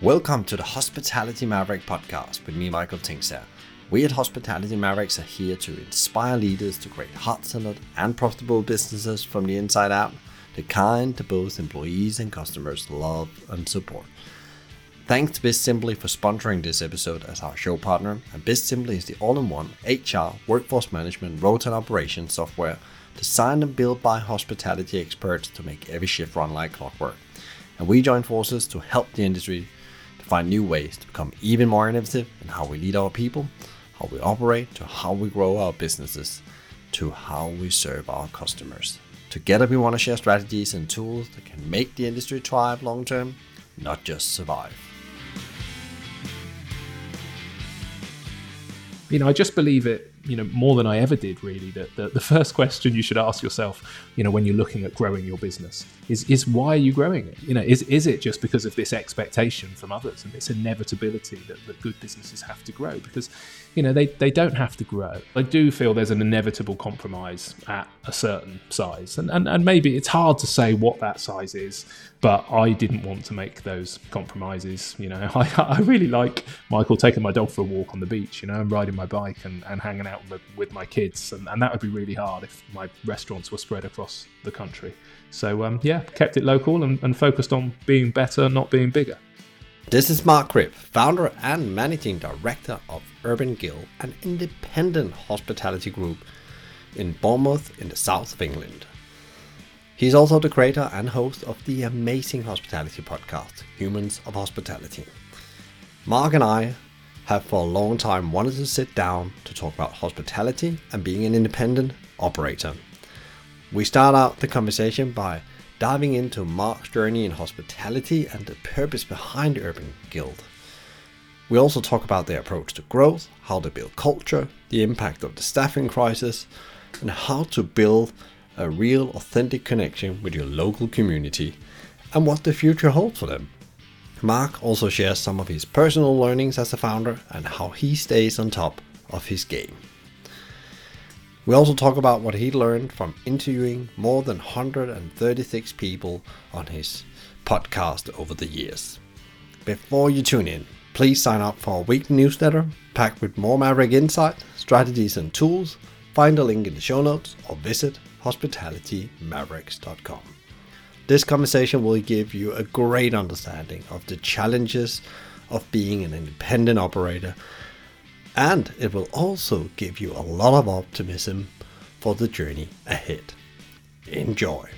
Welcome to the Hospitality Maverick podcast with me, Michael Tingsager. We at Hospitality Mavericks are here to inspire leaders to create heart-centered and profitable businesses from the inside out, the kind that both employees and customers love and support. Thanks to BizSimply for sponsoring this episode as our show partner. And BizSimply is the all-in-one HR, workforce management, rota and operations software designed and built by hospitality experts to make every shift run like clockwork. And we join forces to help the industry find new ways to become even more innovative in how we lead our people, how we operate, to how we grow our businesses, to how we serve our customers. Together, we want to share strategies and tools that can make the industry thrive long term, not just survive. You know, I just believe it you know more than I ever did really that the, first question you should ask yourself you know when you're looking at growing your business is is why are you growing it? You know is is it just because of this expectation from others and this inevitability that, that good businesses have to grow? Because you know they, they don't have to grow I do feel there's an inevitable compromise at a certain size and, and and maybe it's hard to say what that size is but I didn't want to make those compromises you know I, I really like Michael taking my dog for a walk on the beach you know and riding my bike and, and hanging out out with my kids, and, and, that would be really hard if my restaurants were spread across the country. So um, yeah, kept it local and, and focused on being better, not being bigger. This is Mark Cribb, founder and managing director of Urban Guild, an independent hospitality group in Bournemouth in the south of England. He's also the creator and host of the amazing hospitality podcast, Humans of Hospitality. Mark and I have for a long time wanted to sit down to talk about hospitality and being an independent operator. We start out the conversation by diving into Mark's journey in hospitality and the purpose behind Urban Guild. We also talk about their approach to growth, how they build culture, the impact of the staffing crisis, and how to build a real authentic connection with your local community and what the future holds for them. Mark also shares some of his personal learnings as a founder and how he stays on top of his game. We also talk about what he learned from interviewing more than 136 people on his podcast over the years. Before you tune in, please sign up for our weekly newsletter packed with more Maverick insight, strategies, and tools. Find a link in the show notes or visit hospitalitymavericks.com. This conversation will give you a great understanding of the challenges of being an independent operator, and it will also give you a lot of optimism for the journey ahead. Enjoy.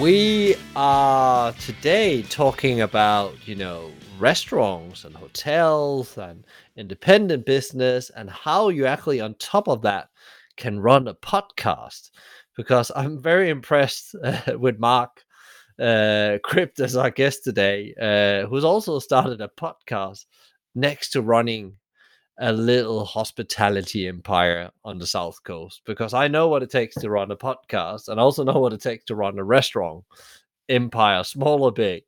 We are today talking about, you know, restaurants and hotels and independent business and how you actually on top of that can run a podcast. Because I'm very impressed uh, with Mark uh, Cribb as our guest today, uh, who's also started a podcast next to running a little hospitality empire on the South Coast because I know what it takes to run a podcast and also know what it takes to run a restaurant empire, small or big.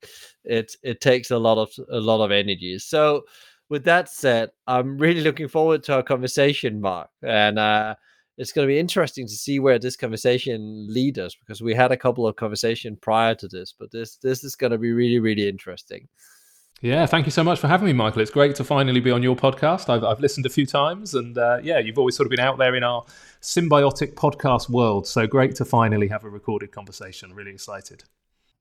It it takes a lot of a lot of energy. So with that said, I'm really looking forward to our conversation, Mark. And uh, it's going to be interesting to see where this conversation leads us because we had a couple of conversations prior to this, but this this is going to be really really interesting. Yeah, thank you so much for having me, Michael. It's great to finally be on your podcast. I've, I've listened a few times, and uh, yeah, you've always sort of been out there in our symbiotic podcast world. So great to finally have a recorded conversation. Really excited.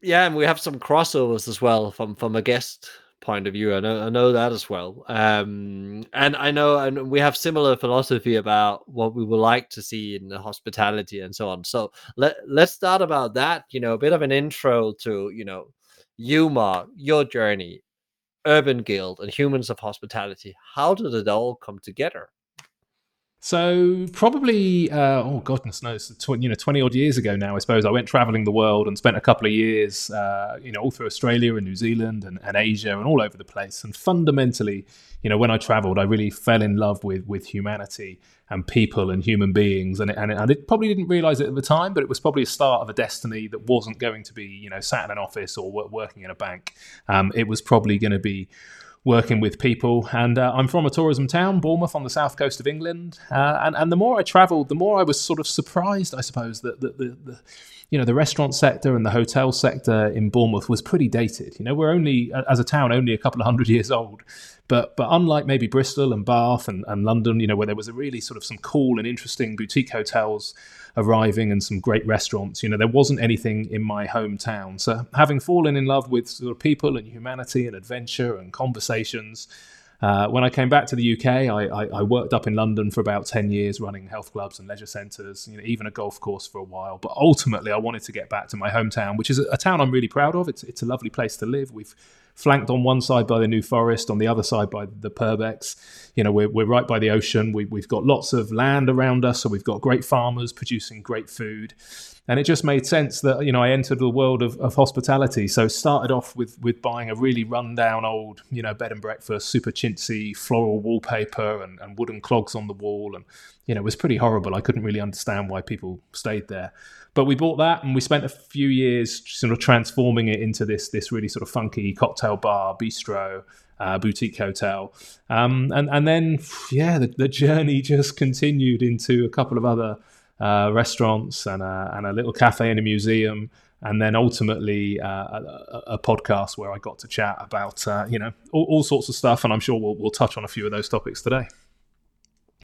Yeah, and we have some crossovers as well from from a guest point of view. I know I know that as well. Um, and I know and we have similar philosophy about what we would like to see in the hospitality and so on. So let let's start about that. You know, a bit of an intro to you know you, Mark, your journey, Urban Guild, and Humans of Hospitality. How did it all come together? So probably, uh, oh goodness knows, tw- you know, twenty odd years ago now, I suppose I went traveling the world and spent a couple of years, uh, you know, all through Australia and New Zealand and, and, Asia and all over the place. And fundamentally, you know, when I travelled, I really fell in love with with humanity and people and human beings. And it, and, it, and it probably didn't realise it at the time, but it was probably a start of a destiny that wasn't going to be, you know, sat in an office or working in a bank. Um, it was probably going to be working with people. And uh, I'm from a tourism town, Bournemouth, on the south coast of England. Uh, and, and the more I travelled, the more I was sort of surprised, I suppose, that the, the, the, you know, the restaurant sector and the hotel sector in Bournemouth was pretty dated. You know, we're only, as a town, only a couple of hundred years old. But but unlike maybe Bristol and Bath and, and London, you know, where there was a really sort of some cool and interesting boutique hotels arriving and some great restaurants, you know, there wasn't anything in my hometown. So having fallen in love with sort of people and humanity and adventure and conversations, uh, when I came back to the UK, I, I, I, worked up in London for about 10 years running health clubs and leisure centres, you know, even a golf course for a while. But ultimately, I wanted to get back to my hometown, which is a, a town I'm really proud of. It's, it's a lovely place to live. We've flanked on one side by the New Forest, on the other side by the Purbecks. You know, we're, we're right by the ocean. We, we've got lots of land around us, so we've got great farmers producing great food and it just made sense that you know I entered the world of, of hospitality. So started off with with buying a really rundown old you know bed and breakfast, super chintzy floral wallpaper and, and wooden clogs on the wall, and you know it was pretty horrible. I couldn't really understand why people stayed there. But we bought that and we spent a few years sort of transforming it into this this really sort of funky cocktail bar, bistro, uh, boutique hotel. Um, and, and then, yeah, the, the, journey just continued into a couple of other uh, restaurants and a, and a little cafe and a museum and then ultimately uh, a, a, podcast where I got to chat about uh, you know all, all, sorts of stuff, and I'm sure we'll we'll touch on a few of those topics today.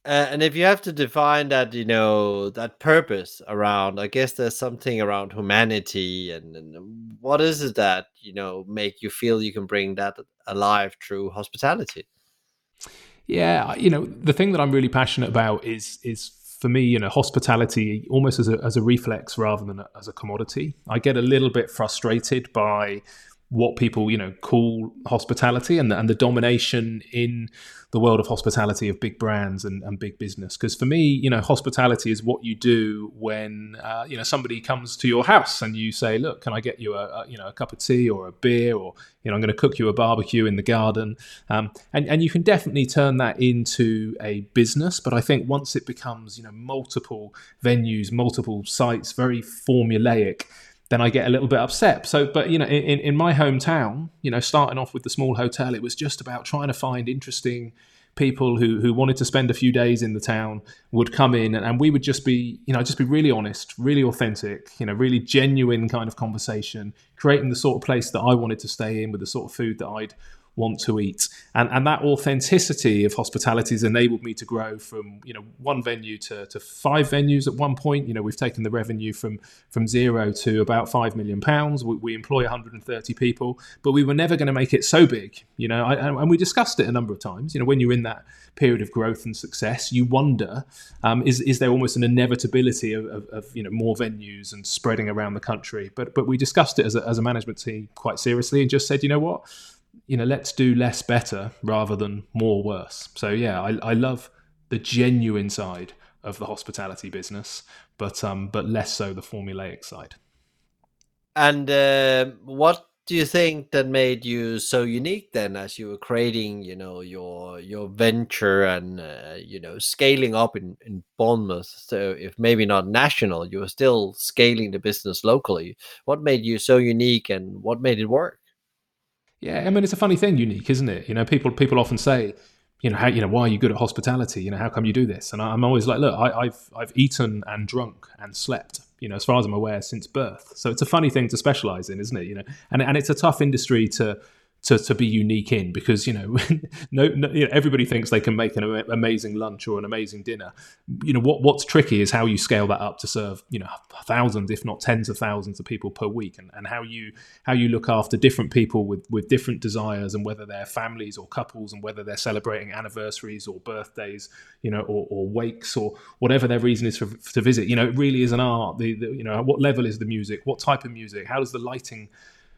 Uh, and if you have to define that, you know, that purpose around, I guess there's something around humanity, and, and what is it that you know make you feel you can bring that alive through hospitality? Yeah, you know, the thing that I'm really passionate about is is for me, you know, hospitality almost as a, as a reflex rather than a, as a commodity. I get a little bit frustrated by what people you know call hospitality and the, and the domination in the world of hospitality of big brands and, and big business. Because for me you know hospitality is what you do when uh, you know somebody comes to your house and you say look can i get you a, a, you know a cup of tea or a beer or you know i'm going to cook you a barbecue in the garden. Um, and and you can definitely turn that into a business but i think once it becomes you know multiple venues multiple sites very formulaic then I get a little bit upset. So, but you know, in, in my hometown, you know, starting off with the small hotel, it was just about trying to find interesting people who who wanted to spend a few days in the town would come in and, and we would just be you know just be really honest really authentic you know really genuine kind of conversation creating the sort of place that i wanted to stay in with the sort of food that i'd want to eat. And, and that authenticity of hospitality has enabled me to grow from, you know, one venue to, to five venues at one point. You know, we've taken the revenue from, from zero to about five million pounds. We, we employ 130 people, but we were never going to make it so big, you know, I, and we discussed it a number of times. You know, when you're in that period of growth and success, you wonder, um, is, is there almost an inevitability of, of, of, you know, more venues and spreading around the country? But, but we discussed it as a, as a management team quite seriously and just said, you know what, you know, let's do less better rather than more worse. So yeah, I, I love the genuine side of the hospitality business, but um, but less so the formulaic side. And uh, what do you think that made you so unique then, as you were creating, you know, your your venture and uh, you know scaling up in in Bournemouth? So if maybe not national, you were still scaling the business locally. What made you so unique, and what made it work? Yeah, I mean it's a funny thing, unique, isn't it? You know, people people often say, you know, how you know why are you good at hospitality? You know, how come you do this? And I'm always like, look, I, have I've eaten and drunk and slept, you know, as far as I'm aware, since birth. So it's a funny thing to specialize in, isn't it? You know, and and it's a tough industry to to, to be unique in because you know, no, no, you know everybody thinks they can make an amazing lunch or an amazing dinner. You know what what's tricky is how you scale that up to serve you know thousands, if not tens of thousands of people per week, and, and how you how you look after different people with with different desires and whether they're families or couples and whether they're celebrating anniversaries or birthdays, you know, or, or wakes or whatever their reason is for, to visit. You know, it really is an art. The, the you know what level is the music? What type of music? How does the lighting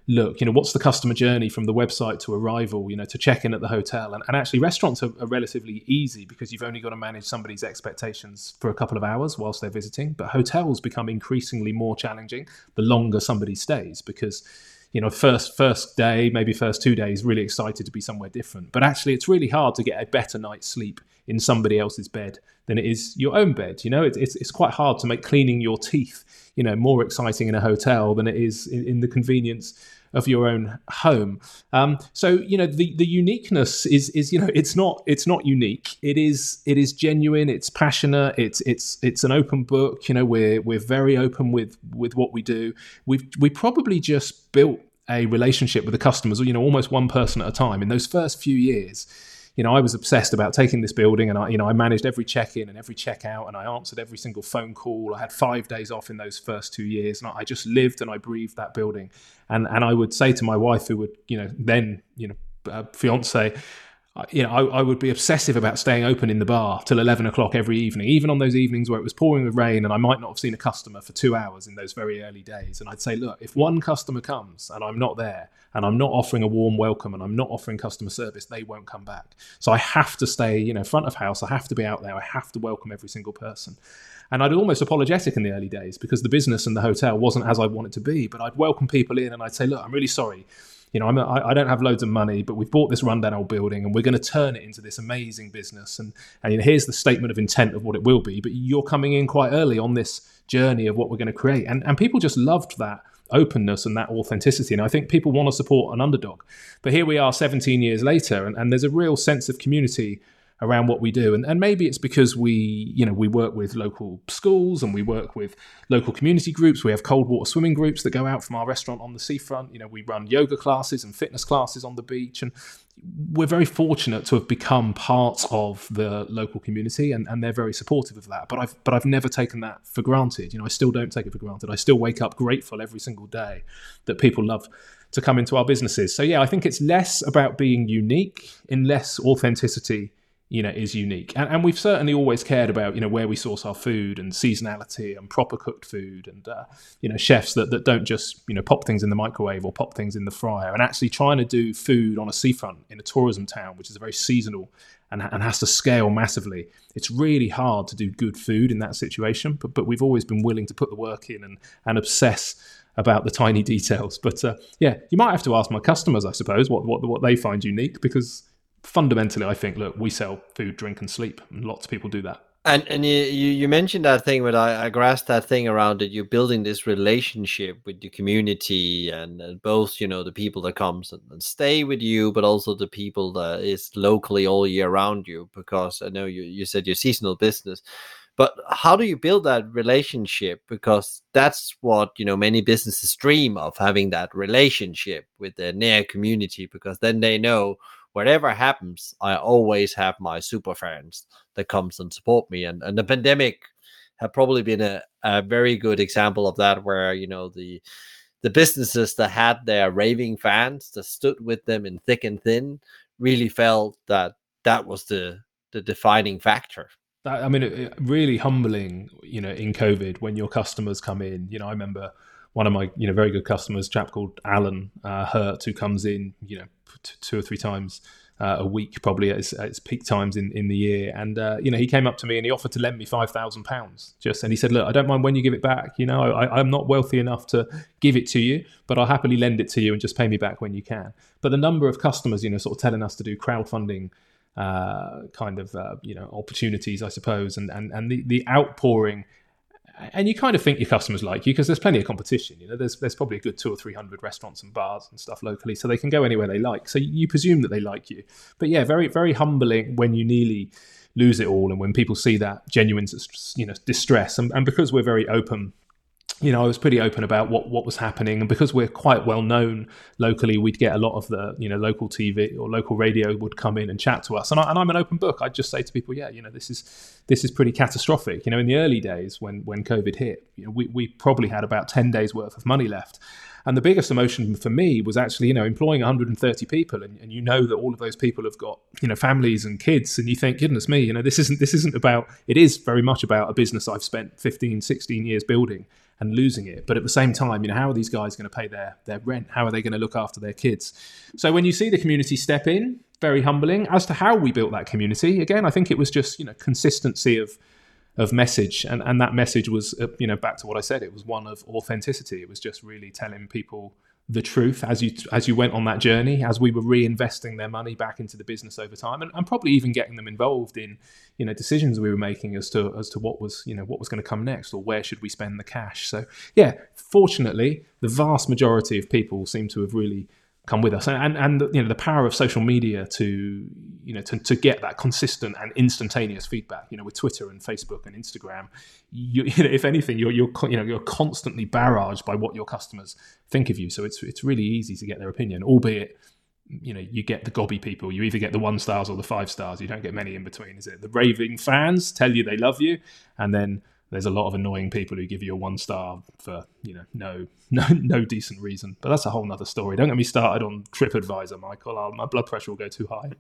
look you know what's the customer journey from the website to arrival you know to check in at the hotel? And, and actually restaurants are, are, relatively easy because you've only got to manage somebody's expectations for a couple of hours whilst they're visiting. But hotels become increasingly more challenging the longer somebody stays because you know first first day maybe first two days really excited to be somewhere different. But actually it's really hard to get a better night's sleep in somebody else's bed than it is your own bed you know? It's, it's, it's quite hard to make cleaning your teeth you know more exciting in a hotel than it is in, in the convenience of your own home. Um, so you know the the uniqueness is is you know it's not it's not unique. It is it is genuine. It's passionate. It's it's it's an open book. You know we're we're very open with with what we do. We've we probably just built a relationship with the customers. You know almost one person at a time in those first few years you know, I was obsessed about taking this building, and I, you know, I managed every check-in and every check-out, and I answered every single phone call. I had five days off in those first two years, and I just lived and I breathed that building. And and I would say to my wife, who would, you know, then you know, uh, fiance, you know, I, I, would be obsessive about staying open in the bar till 11 o'clock every evening, even on those evenings where it was pouring with rain and I might not have seen a customer for two hours in those very early days. And I'd say, look, if one customer comes and I'm not there and I'm not offering a warm welcome and I'm not offering customer service, they won't come back. So I have to stay, you know, front of house. I have to be out there. I have to welcome every single person. And I'd almost apologetic in the early days because the business and the hotel wasn't as I wanted to be. But I'd welcome people in and I'd say, look, I'm really sorry you know, I'm a, I don't have loads of money, but we've bought this rundown old building and we're going to turn it into this amazing business. And, and here's the statement of intent of what it will be. But you're coming in quite early on this journey of what we're going to create. And, and people just loved that openness and that authenticity. And I think people want to support an underdog. But here we are 17 years later, and, and there's a real sense of community around what we do. And, and maybe it's because we, you know, we work with local schools and we work with local community groups. We have cold water swimming groups that go out from our restaurant on the seafront. You know, we run yoga classes and fitness classes on the beach. And we're very fortunate to have become part of the local community and, and they're very supportive of that. But I've but I've never taken that for granted. You know, I still don't take it for granted. I still wake up grateful every single day that people love to come into our businesses. So yeah, I think it's less about being unique in less authenticity you know is unique. And, and we've certainly always cared about you know where we source our food and seasonality and proper cooked food and uh, you know chefs that, that don't just you know pop things in the microwave or pop things in the fryer and actually trying to do food on a seafront in a tourism town which is a very seasonal and, and has to scale massively. It's really hard to do good food in that situation but, but we've always been willing to put the work in and, and obsess about the tiny details. But uh, yeah you might have to ask my customers i suppose what, what, what they find unique because fundamentally, I think, look, we sell food, drink, and sleep, and lots of people do that. And and you you mentioned that thing, but I, I grasped that thing around that you're building this relationship with the community and, and both you know the people that comes and, and, stay with you, but also the people that is locally all year around you. Because I know you you said your seasonal business, but how do you build that relationship? Because that's what you know many businesses dream of having that relationship with their near community, because then they know whatever happens, I always have my super fans that comes and support me. And and the pandemic have probably been a, a very good example of that, where you know the the businesses that had their raving fans that stood with them in thick and thin really felt that that was the the defining factor. That, I mean, it, really humbling, you know, in COVID when your customers come in. You know, I remember one of my you know very good customers, chap called Alan uh, Hurt, who comes in you know two or three times uh, a week, probably at its, at its, peak times in, in the year. And uh, you know, he came up to me and he offered to lend me five thousand pounds. Just and he said, "Look, I don't mind when you give it back. You know, I, I'm not wealthy enough to give it to you, but I'll happily lend it to you and just pay me back when you can." But the number of customers, you know, sort of telling us to do crowdfunding uh, kind of uh, you know opportunities, I suppose, and and and the the outpouring and you kind of think your customers like you because there's plenty of competition. You know, there's there's probably a good two or three hundred restaurants and bars and stuff locally, so they can go anywhere they like. So you presume that they like you. But yeah, very very humbling when you nearly lose it all, and when people see that genuine, you know, distress. And, and because we're very open you know, I was pretty open about what, what was happening, and because we're quite well known locally, we'd get a lot of the you know local TV or local radio would come in and chat to us, and, I, and I'm an open book. I'd just say to people, yeah, you know, this is this is pretty catastrophic. You know, in the early days when when COVID hit, you know, we we probably had about ten days worth of money left, and the biggest emotion for me was actually you know employing 130 people, and, and you know that all of those people have got you know families and kids, and you think, goodness me, you know, this isn't this isn't about. It is very much about a business I've spent 15, 16 years building and losing it. But at the same time, you know, how are these guys going to pay their their rent? How are they going to look after their kids? So when you see the community step in, very humbling. As to how we built that community, again, I think it was just you know consistency of of message, and and that message was uh, you know back to what I said. It was one of authenticity. It was just really telling people the truth as you as you went on that journey as we were reinvesting their money back into the business over time and, and probably even getting them involved in you know decisions we were making as to as to what was you know what was going to come next or where should we spend the cash. So yeah fortunately the vast majority of people seem to have really come with us. And, and and you know the power of social media to you know to, to get that consistent and instantaneous feedback you know with twitter and facebook and instagram you, you know if anything you're you're you know you're constantly barraged by what your customers think of you. So it's it's really easy to get their opinion albeit you know you get the gobby people. You either get the one stars or the five stars. You don't get many in between is it? The raving fans tell you they love you and then there's a lot of annoying people who give you a one star for you know no no no decent reason. But that's a whole nother story. Don't get me started on TripAdvisor, Michael. I'll, my blood pressure will go too high.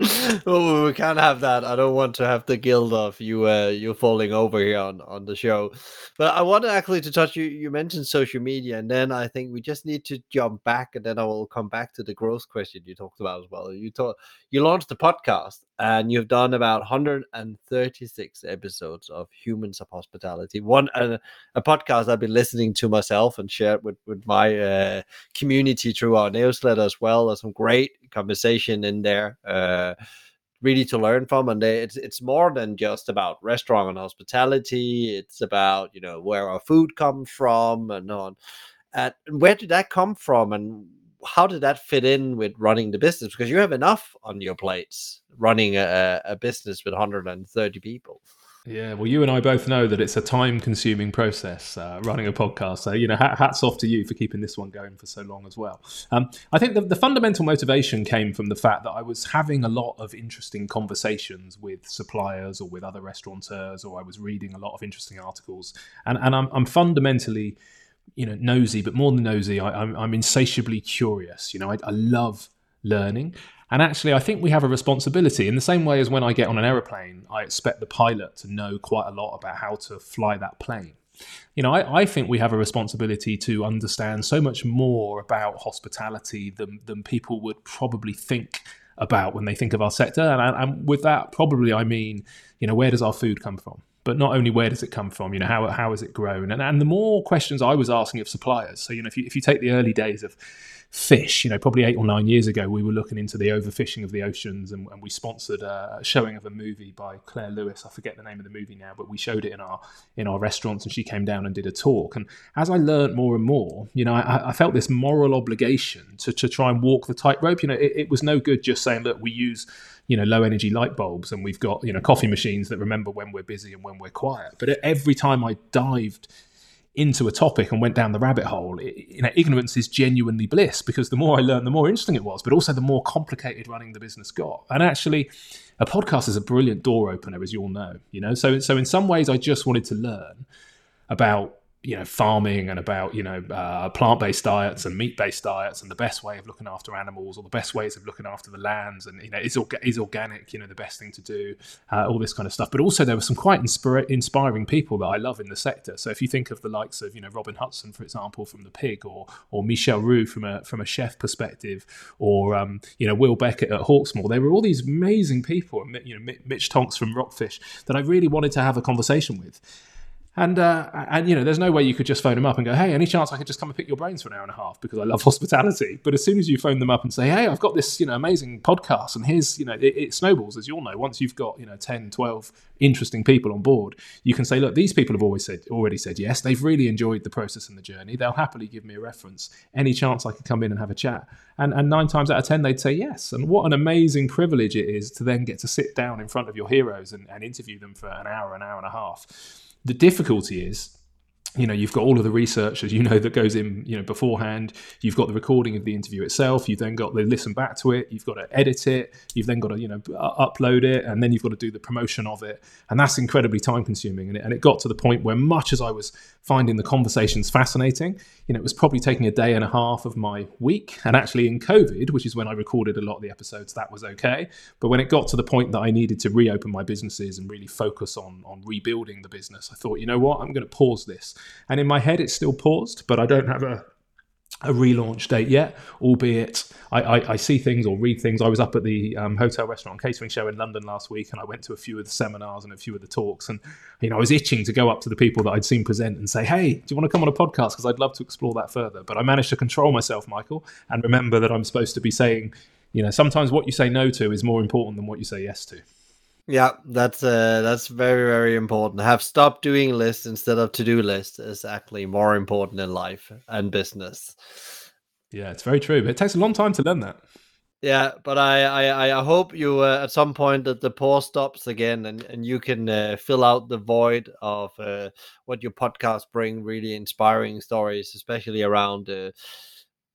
well, we can't have that. I don't want to have the guilt of you uh, you falling over here on, on the show. But I wanted actually to touch you. You mentioned social media, and then I think we just need to jump back, and then I will come back to the growth question you talked about as well. You talk, you launched the podcast, and you've done about 136 episodes of Humans of Hospitality. One uh, a podcast I've been listening to myself and shared with with my uh, community through our newsletter as well. There's some great conversation in there. Uh, really to learn from and they, it's it's more than just about restaurant and hospitality it's about you know where our food comes from and on and where did that come from and how did that fit in with running the business because you have enough on your plates running a, a business with 130 people yeah, well, you and I both know that it's a time-consuming process uh, running a podcast. So, you know, hats off to you for keeping this one going for so long as well. Um, I think the, the, fundamental motivation came from the fact that I was having a lot of interesting conversations with suppliers or with other restaurateurs, or I was reading a lot of interesting articles, and and I'm, I'm fundamentally, you know, nosy, but more than nosy, I, am insatiably curious. You know, I, I love learning. And actually, I think we have a responsibility in the same way as when I get on an aeroplane, I expect the pilot to know quite a lot about how to fly that plane. You know, I, I think we have a responsibility to understand so much more about hospitality than, than people would probably think about when they think of our sector. And, and with that, probably I mean, you know, where does our food come from? but not only where does it come from, you know, how, how has it grown? And, and the more questions I was asking of suppliers. So, you know, if you, if you take the early days of fish. You know, probably eight or nine years ago, we were looking into the overfishing of the oceans, and, and, we sponsored a showing of a movie by Claire Lewis. I forget the name of the movie now, but we showed it in our in our restaurants, and she came down and did a talk. And as I learned more and more, you know, I, I felt this moral obligation to to try and walk the tightrope. You know, it, it was no good just saying, look, we use you know low energy light bulbs and we've got you know coffee machines that remember when we're busy and when we're quiet but every time i dived into a topic and went down the rabbit hole, it, you know, ignorance is genuinely bliss because the more I learned, the more interesting it was, but also the more complicated running the business got. And actually, a podcast is a brilliant door opener, as you all know. You know, so so in some ways, I just wanted to learn about you know farming and about you know uh, plant-based diets and meat-based diets and the best way of looking after animals or the best ways of looking after the lands and you know is, orga- is organic you know the best thing to do uh, all this kind of stuff. But also there were some quite inspiring people that I love in the sector. So if you think of the likes of you know Robin Hutson for example from the pig or or Michel Roux from a from a chef perspective or um, you know Will Beckett at Hawksmoor there were all these amazing people you know Mitch Tonks from Rockfish that I really wanted to have a conversation with and uh, and you know, there's no way you could just phone them up and go, "Hey, any chance I could just come and pick your brains for an hour and a half because I love hospitality." But as soon as you phone them up and say, "Hey, I've got this you know amazing podcast," and here's you know it, it, snowballs as you all know. Once you've got you know 10, 12 interesting people on board, you can say, "Look, these people have always said already said yes. They've really enjoyed the process and the journey. They'll happily give me a reference. Any chance I could come in and have a chat?" And and nine times out of ten, they'd say yes. And what an amazing privilege it is to then get to sit down in front of your heroes and, and interview them for an hour, an hour and a half the difficulty is you know you've got all of the research as you know that goes in you know beforehand. You've got the recording of the interview itself. You've then got to listen back to it. You've got to edit it. You've then got to you know upload it. And then you've got to do the promotion of it. And that's incredibly time consuming. And it, and it got to the point where much as i was finding the conversations fascinating. You know it was probably taking a day and a half of my week. And actually in covid which is when i recorded a lot of the episodes that was okay. But when it got to the point that i needed to reopen my businesses and really focus on on rebuilding the business i thought you know what? I'm going to pause this. And in my head, it's still paused, but I don't have a a relaunch date yet, albeit I, I, I, see things or read things. I was up at the um, hotel restaurant catering show in London last week, and I went to a few of the seminars and a few of the talks, and you know I was itching to go up to the people that I'd seen present and say, "Hey, do you want to come on a podcast?" Because I'd love to explore that further. But I managed to control myself, Michael, and remember that I'm supposed to be saying, you know, sometimes what you say no to is more important than what you say yes to. Yeah, that's uh, that's very very important. Have stopped doing lists instead of to do lists is actually more important in life and business. Yeah, it's very true. But it takes a long time to learn that. Yeah, but I I, I hope you uh, at some point that the pause stops again and and you can uh, fill out the void of uh, what your podcast bring. Really inspiring stories, especially around uh,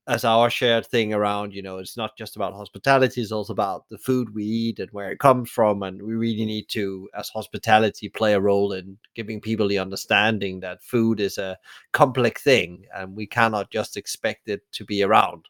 as our shared thing around you know it's not just about hospitality it's also about the food we eat and where it comes from and we really need to as hospitality play a role in giving people the understanding that food is a complex thing and we cannot just expect it to be around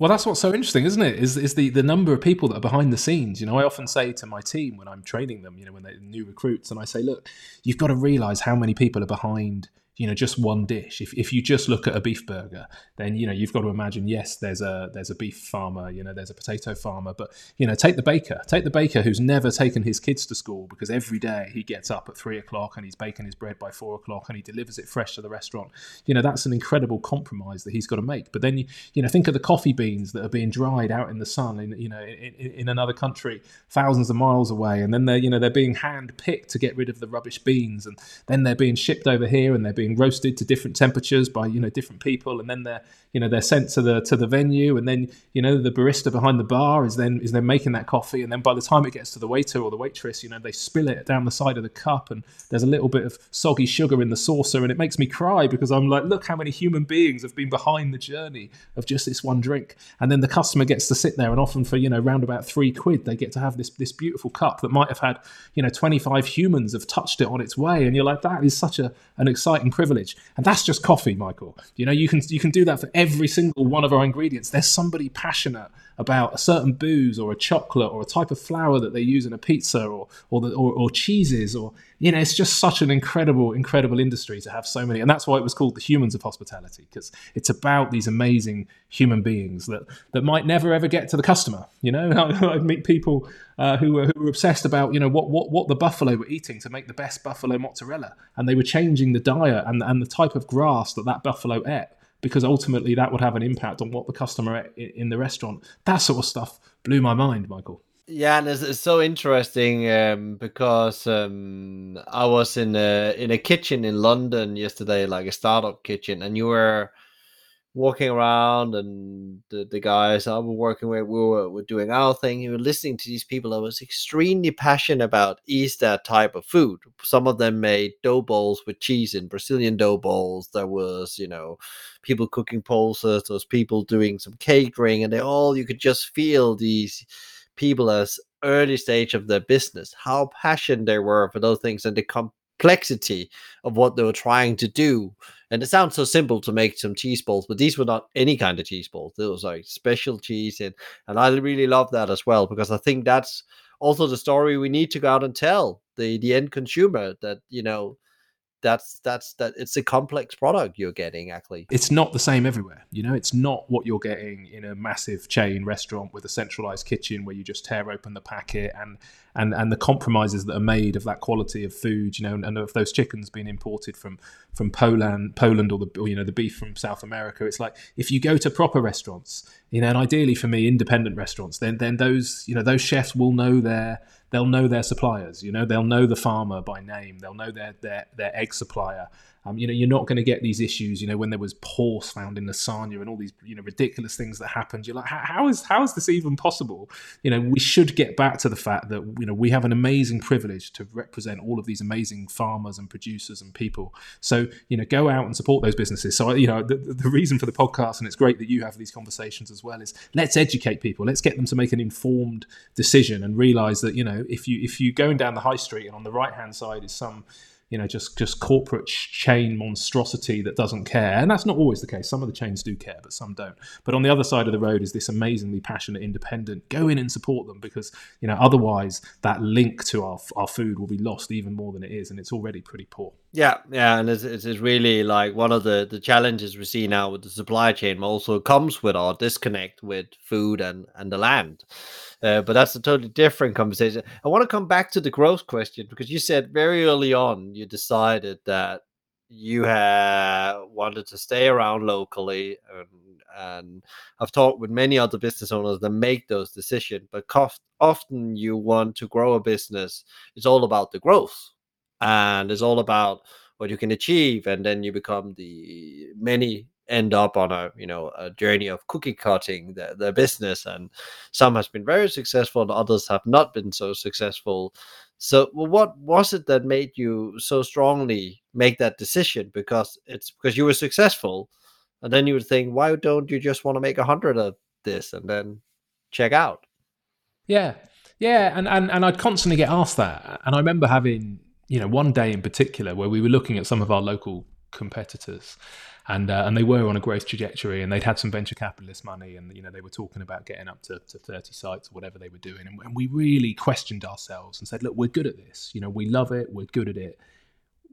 well, that's what's so interesting, isn't it? Is is the, the number of people that are behind the scenes? You know, I often say to my team when I'm training them, you know, when they're new recruits, and I say, look, you've got to realize how many people are behind you know just one dish. If, if you just look at a beef burger then you know you've got to imagine yes there's a there's a beef farmer you know there's a potato farmer but you know take the baker. Take the baker who's never taken his kids to school because every day he gets up at three o'clock and he's baking his bread by four o'clock and he delivers it fresh to the restaurant. You know that's an incredible compromise that he's got to make. But then you you know think of the coffee beans that are being dried out in the sun in you know in, in another country thousands of miles away. And then they're you know they're being hand picked to get rid of the rubbish beans. And then they're being shipped over here and they're being being roasted to different temperatures by you know different people, and then they're you know they're sent to the to the venue, and then you know the barista behind the bar is then is then making that coffee, and then by the time it gets to the waiter or the waitress, you know they spill it down the side of the cup, and there's a little bit of soggy sugar in the saucer, and it makes me cry because I'm like, look how many human beings have been behind the journey of just this one drink, and then the customer gets to sit there, and often for you know round about three quid, they get to have this this beautiful cup that might have had you know 25 humans have touched it on its way, and you're like, that is such a an exciting privilege. And that's just coffee, Michael. You know, you can you can do that for every single one of our ingredients. There's somebody passionate about a certain booze or a chocolate or a type of flour that they use in a pizza or or, the, or, or cheeses or you know it's just such an incredible incredible industry to have so many. And that's why it was called the humans of hospitality because it's about these amazing human beings that that might never ever get to the customer you know? I, would meet people uh, who, were, who were obsessed about you know what, what what the buffalo were eating to make the best buffalo mozzarella. And they were changing the diet and and the type of grass that that buffalo ate because ultimately that would have an impact on what the customer in the restaurant. That sort of stuff blew my mind, Michael. Yeah, and it's, it's so interesting um, because um, I was in a in a kitchen in London yesterday, like a startup kitchen, and you were walking around and the, the guys I was working with, we were, were doing our thing. You were listening to these people that was extremely passionate about eat that type of food. Some of them made dough balls with cheese in Brazilian dough balls. There was, you know, people cooking pulses. There was people doing some catering, and they all you could just feel these people as early stage of their business, how passionate they were for those things and the complexity of what they were trying to do. And it sounds so simple to make some cheese balls, but these were not any kind of cheese balls. It was like special cheese, and and I really love that as well because I think that's also the story we need to go out and tell the the end consumer that you know that's that's that it's a complex product you're getting actually. It's not the same everywhere you know? It's not what you're getting in a massive chain restaurant with a centralized kitchen where you just tear open the packet and and and the compromises that are made of that quality of food you know and, and of those chickens being imported from from Poland Poland or the or, you know the beef from South America it's like if you go to proper restaurants you know and ideally for me independent restaurants then then those you know those chefs will know their they'll know their suppliers. You know, they'll know the farmer by name. They'll know their their, their egg supplier. Um, you know, you're not going to get these issues. You know, when there was horse found in lasagna and all these you know ridiculous things that happened. You're like, how is how is this even possible? You know, we should get back to the fact that you know we have an amazing privilege to represent all of these amazing farmers and producers and people. So you know, go out and support those businesses. So you know, the, the reason for the podcast, and it's great that you have these conversations as well, is let's educate people. Let's get them to make an informed decision and realize that you know if you if you going down the high street and on the right hand side is some you know just just corporate chain monstrosity that doesn't care. And that's not always the case. Some of the chains do care but some don't. But on the other side of the road is this amazingly passionate independent go in and support them because you know otherwise that link to our, our food will be lost even more than it is and it's already pretty poor. Yeah, yeah, and it's, it's really like one of the the challenges we see now with the supply chain also comes with our disconnect with food and and the land. Uh, but that's a totally different conversation. I want to come back to the growth question because you said very early on you decided that you had wanted to stay around locally and, and I've talked with many other business owners that make those decisions, but cost, often you want to grow a business. It's all about the growth and it's all about what you can achieve and then you become the many end up on a you know a journey of cookie cutting the, the business and some has been very successful and others have not been so successful. So well, what was it that made you so strongly make that decision? Because it's because you were successful and then you would think why don't you just want to make a hundred of this and then check out? Yeah. Yeah and, and and i'd constantly get asked that and i remember having you know, one day in particular where we were looking at some of our local competitors, and uh, and they were on a growth trajectory, and they'd had some venture capitalist money, and you know they were talking about getting up to, to thirty sites or whatever they were doing, and, and we really questioned ourselves and said, look, we're good at this, you know, we love it, we're good at it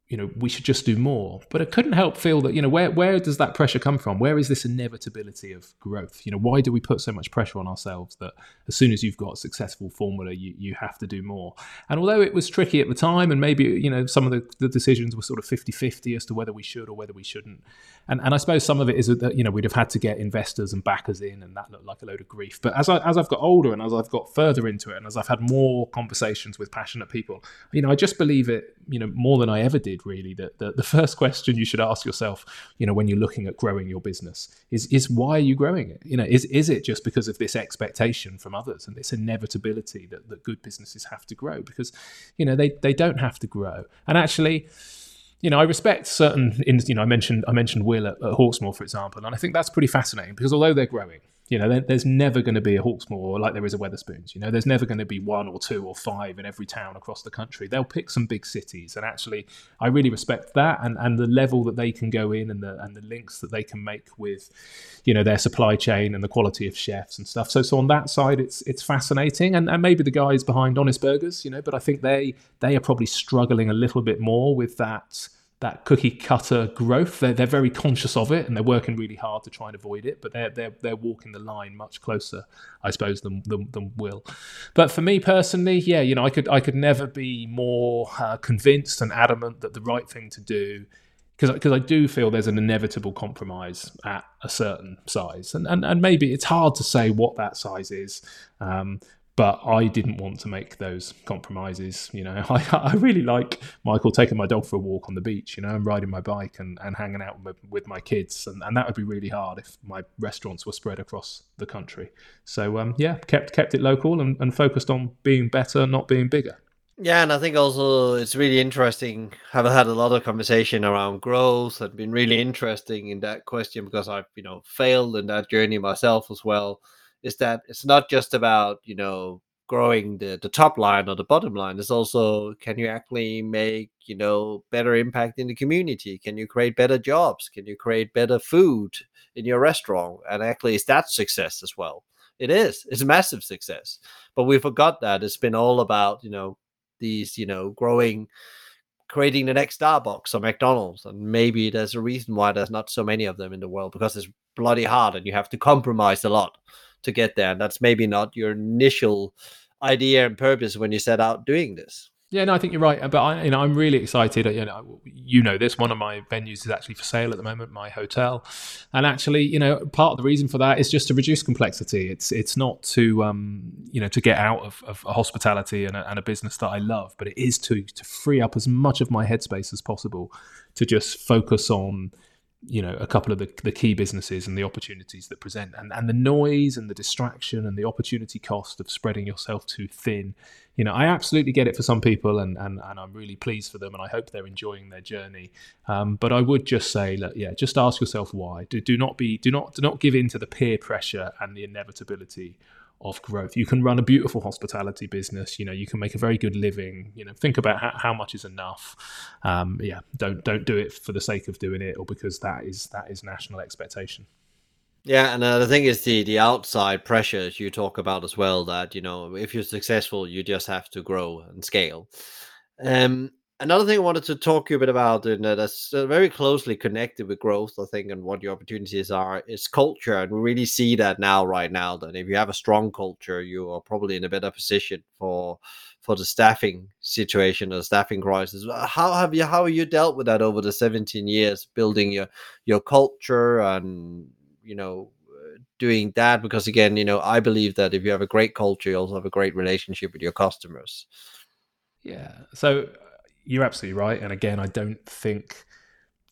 you know we should just do more. But i couldn't help feel that you know where where does that pressure come from? Where is this inevitability of growth? You know why do we put so much pressure on ourselves that as soon as you've got a successful formula you, you have to do more? And although it was tricky at the time and maybe you know some of the, the decisions were sort of 50-50 as to whether we should or whether we shouldn't and and i suppose some of it is that you know we'd have had to get investors and backers in and that looked like a load of grief. But as I, as i've got older and as i've got further into it and as i've had more conversations with passionate people you know i just believe it you know more than i ever did really that the, the first question you should ask yourself you know when you're looking at growing your business is is why are you growing it? You know is is it just because of this expectation from others and this inevitability that, that good businesses have to grow? Because you know they they don't have to grow. And actually you know, I respect certain. You know, I mentioned I mentioned Will at, at for example, and I think that's pretty fascinating because although they're growing, you know, there, there's never going to be a Hawksmoor like there is a Wetherspoons. You know, there's never going to be one or two or five in every town across the country. They'll pick some big cities, and actually, I really respect that and, and the level that they can go in and the and the links that they can make with, you know, their supply chain and the quality of chefs and stuff. So, so on that side, it's it's fascinating, and, and maybe the guys behind Honest Burgers, you know, but I think they they are probably struggling a little bit more with that that cookie cutter growth. They're, they're very conscious of it and they're working really hard to try and avoid it, but they're, they're, they're walking the line much closer, I suppose, than, than, than Will. But for me personally, yeah, you know, I could, I could never be more uh, convinced and adamant that the right thing to do because I do feel there's an inevitable compromise at a certain size, and, and and maybe it's hard to say what that size is. Um, but I didn't want to make those compromises. You know, I, I really like Michael taking my dog for a walk on the beach, you know, and riding my bike and, and hanging out with, with my kids. And, and that would be really hard if my restaurants were spread across the country. So, um, yeah, kept kept it local and, and focused on being better, not being bigger. Yeah, and I think also it's really interesting. I've had a lot of conversation around growth and been really interesting in that question because I've, you know, failed in that journey myself as well is that it's not just about you know growing the, the top line or the bottom line it's also can you actually make you know better impact in the community? Can you create better jobs? Can you create better food in your restaurant? And actually is that success as well. It is it's a massive success. But we forgot that it's been all about you know these you know growing creating the next starbucks or mcdonald's and maybe there's a reason why there's not so many of them in the world because it's bloody hard and you have to compromise a lot to get there. And that's maybe not your initial idea and purpose when you set out doing this. Yeah, no, I think you're right. But I, you know, I'm really excited. You know, you know this. One of my venues is actually for sale at the moment, my hotel, and actually, you know, part of the reason for that is just to reduce complexity. It's it's not to um, you know to get out of, of hospitality and a, and a business that I love, but it is to to free up as much of my headspace as possible to just focus on you know a couple of the, the key businesses and the opportunities that present. And, and the noise and the distraction and the opportunity cost of spreading yourself too thin. You know i absolutely get it for some people and and, and i'm really pleased for them and i hope they're enjoying their journey. Um, but i would just say that yeah just ask yourself why. Do, do not be do not do not give in to the peer pressure and the inevitability of growth. You can run a beautiful hospitality business. You know, you can make a very good living. You know, think about how, how much is enough. Um, yeah, don't don't do it for the sake of doing it or because that is that is national expectation. Yeah, and uh, the thing is the the outside pressures you talk about as well. That you know, if you're successful, you just have to grow and scale. Um, Another thing I wanted to talk to you a bit about, and uh, that's uh, very closely connected with growth, I think, and what your opportunities are, is culture. And we really see that now, right now, that if you have a strong culture, you are probably in a better position for for the staffing situation or staffing crisis. How have you how have you dealt with that over the 17 years, building your your culture and you know doing that? Because again, you know, I believe that if you have a great culture, you also have a great relationship with your customers. Yeah. So you're absolutely right. And again, I don't think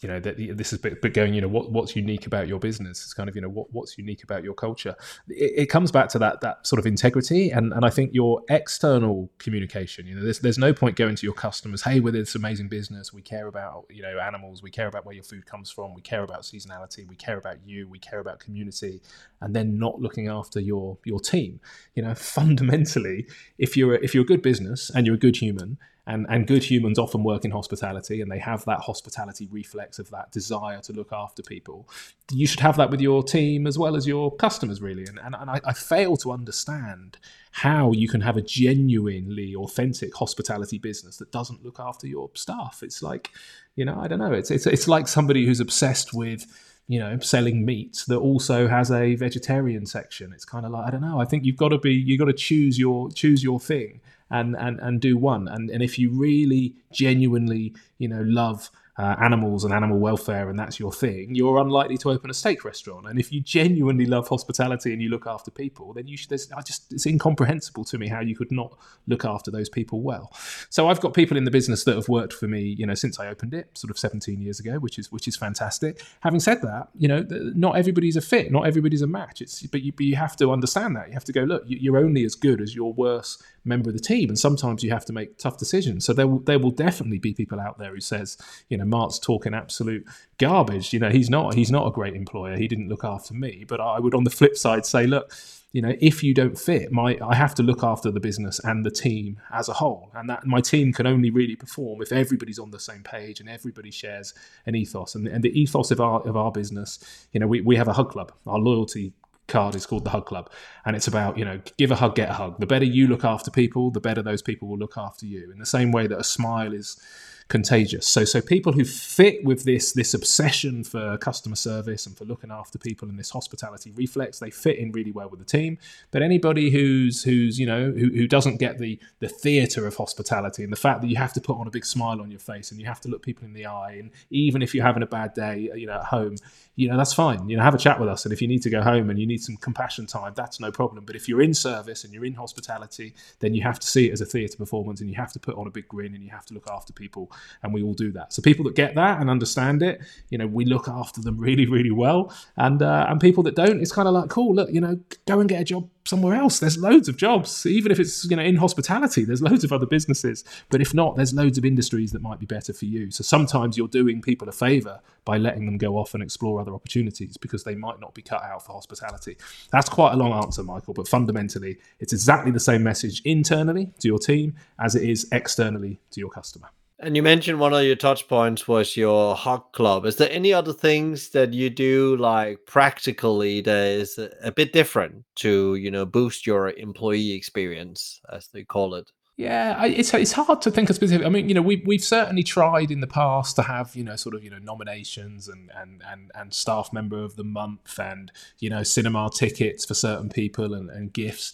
you know that this is but going you know what what's unique about your business? It's kind of you know what what's unique about your culture? It, it, comes back to that that sort of integrity and and i think your external communication you know there's there's no point going to your customers hey we're this amazing business. We care about you know animals. We care about where your food comes from. We care about seasonality. We care about you. We care about community. And then not looking after your your team. You know fundamentally if you're a, if you're a good business and you're a good human and and good humans often work in hospitality and they have that hospitality reflex of that desire to look after people. You should have that with your team as well as your customers really. And, and, and I, I fail to understand how you can have a genuinely authentic hospitality business that doesn't look after your staff. It's like you know i don't know. It's it's, it's like somebody who's obsessed with you know selling meat that also has a vegetarian section. It's kind of like i don't know. I think you've got to be you've got to choose your choose your thing and and and do one. And and if you really genuinely, you know, love uh, animals and animal welfare and that's your thing, you're unlikely to open a steak restaurant. And if you genuinely love hospitality and you look after people, then you should. I just it's incomprehensible to me how you could not look after those people well. So I've got people in the business that have worked for me, you know, since I opened it, sort of 17 years ago, which is which is fantastic. Having said that, you know, not everybody's a fit, not everybody's a match. It's but you, but you have to understand that. You have to go look. You're only as good as your worst member of the team, and sometimes you have to make tough decisions. So there will there will definitely be people out there who says, you know know, Mark's talking absolute garbage. You know, he's not he's not a great employer. He didn't look after me. But I would, on the flip side, say, look, you know, if you don't fit, my I have to look after the business and the team as a whole, and that my team can only really perform if everybody's on the same page and everybody shares an ethos. And, and the ethos of our of our business, you know, we, we have a hug club. Our loyalty card is called the hug club and it's about you know give a hug get a hug the better you look after people the better those people will look after you in the same way that a smile is contagious. So so people who fit with this this obsession for customer service and for looking after people and this hospitality reflex, they fit in really well with the team. But anybody who's who's you know who, who doesn't get the the theatre of hospitality and the fact that you have to put on a big smile on your face and you have to look people in the eye and even if you're having a bad day uh, you know at home you know that's fine you know have a chat with us and if you need to go home and you need some compassion time that's no problem but if you're in service and you're in hospitality then you have to see it as a theatre performance and you have to put on a big grin and you have to look after people and we all do that. So people that get that and understand it, you know, we look after them really, really well. And uh, and people that don't, it's kind of like, cool, look, you know, go and get a job somewhere else. There's loads of jobs, even if it's you know in hospitality. There's loads of other businesses, but if not, there's loads of industries that might be better for you. So sometimes you're doing people a favour by letting them go off and explore other opportunities because they might not be cut out for hospitality. That's quite a long answer, Michael, but fundamentally, it's exactly the same message internally to your team as it is externally to your customer. And you mentioned one of your touch points was your hug club. Is there any other things that you do like practically that is a bit different to, you know, boost your employee experience, as they call it? Yeah, it's it's hard to think of specific. I mean, you know, we we've certainly tried in the past to have you know sort of you know nominations and and and, and staff member of the month and you know cinema tickets for certain people and, and gifts.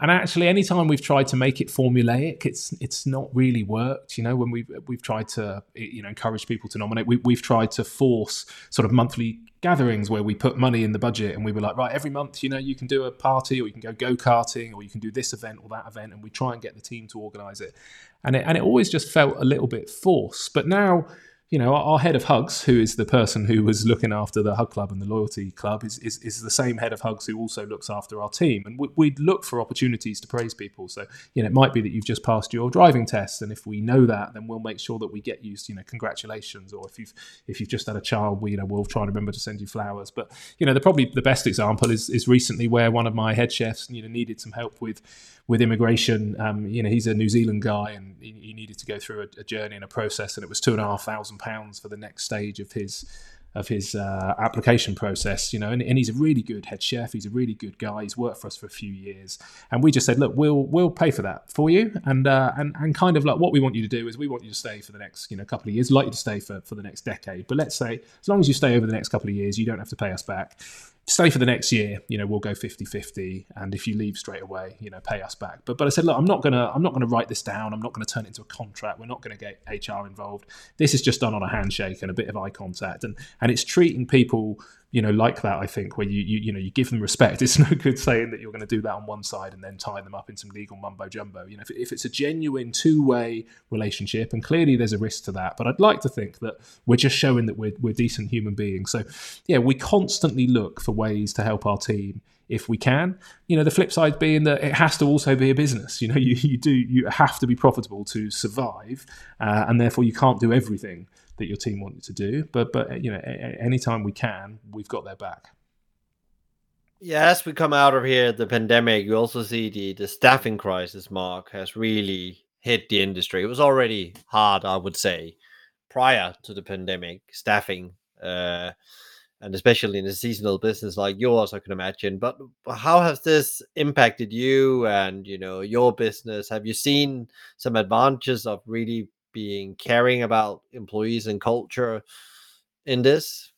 And actually, anytime we've tried to make it formulaic, it's it's not really worked. You know, when we've we've tried to eh, you know encourage people to nominate, we, we've tried to force sort of monthly gatherings where we put money in the budget and we were like, right, every month, you know, you can do a party or you can go go karting or you can do this event or that event, and we try and get the team to organise it. And it and it always just felt a little bit forced. But now you know, our, head of Hugs, who is the person who was looking after the Hug Club and the Loyalty Club, is, is, is the same head of Hugs who also looks after our team. And we, would look for opportunities to praise people. So, you know, it might be that you've just passed your driving test, and if we know that, then we'll make sure that we get you, you know, congratulations. Or if you've if you've just had a child, we, you know, we'll try and remember to send you flowers. But you know, the probably the best example is is recently where one of my head chefs, you know, needed some help with with immigration. Um, you know, he's a New Zealand guy, and he, he needed to go through a, a, journey and a process, and it was two and a half thousand pounds for the next stage of his of his uh, application process, you know, and, and, he's a really good head chef. He's a really good guy. He's worked for us for a few years, and we just said, look, we'll we'll pay for that for you, and uh, and and kind of like what we want you to do is we want you to stay for the next you know couple of years, like you to stay for for the next decade. But let's say as long as you stay over the next couple of years, you don't have to pay us back stay for the next year you know we'll go 50-50 and if you leave straight away you know pay us back. But but i said look i'm not gonna i'm not gonna write this down. I'm not gonna turn it into a contract. We're not gonna get hr involved. This is just done on a handshake and a bit of eye contact. And and it's treating people you know like that i think where you, you you know you give them respect it's no good saying that you're going to do that on one side and then tie them up in some legal mumbo jumbo you know if, if it's a genuine two-way relationship and clearly there's a risk to that but i'd like to think that we're just showing that we're, we're decent human beings so yeah we constantly look for ways to help our team if we can. You know, the flip side being that it has to also be a business. You know, you, you do you have to be profitable to survive, uh, and therefore you can't do everything that your team wanted to do. But but you know, anytime we can, we've got their back. Yeah, as we come out of here, the pandemic, you also see the the staffing crisis. Mark has really hit the industry. It was already hard, I would say, prior to the pandemic. Staffing, uh, and especially in a seasonal business like yours, I can imagine. But how has this impacted you and you know your business? Have you seen some advantages of really being caring about employees and culture in this?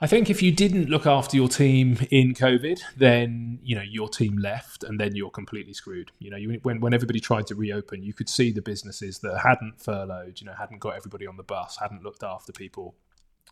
I think if you didn't look after your team in COVID, then you know your team left, and then you're completely screwed. You know, you, when when everybody tried to reopen, you could see the businesses that hadn't furloughed, you know, hadn't got everybody on the bus, hadn't looked after people,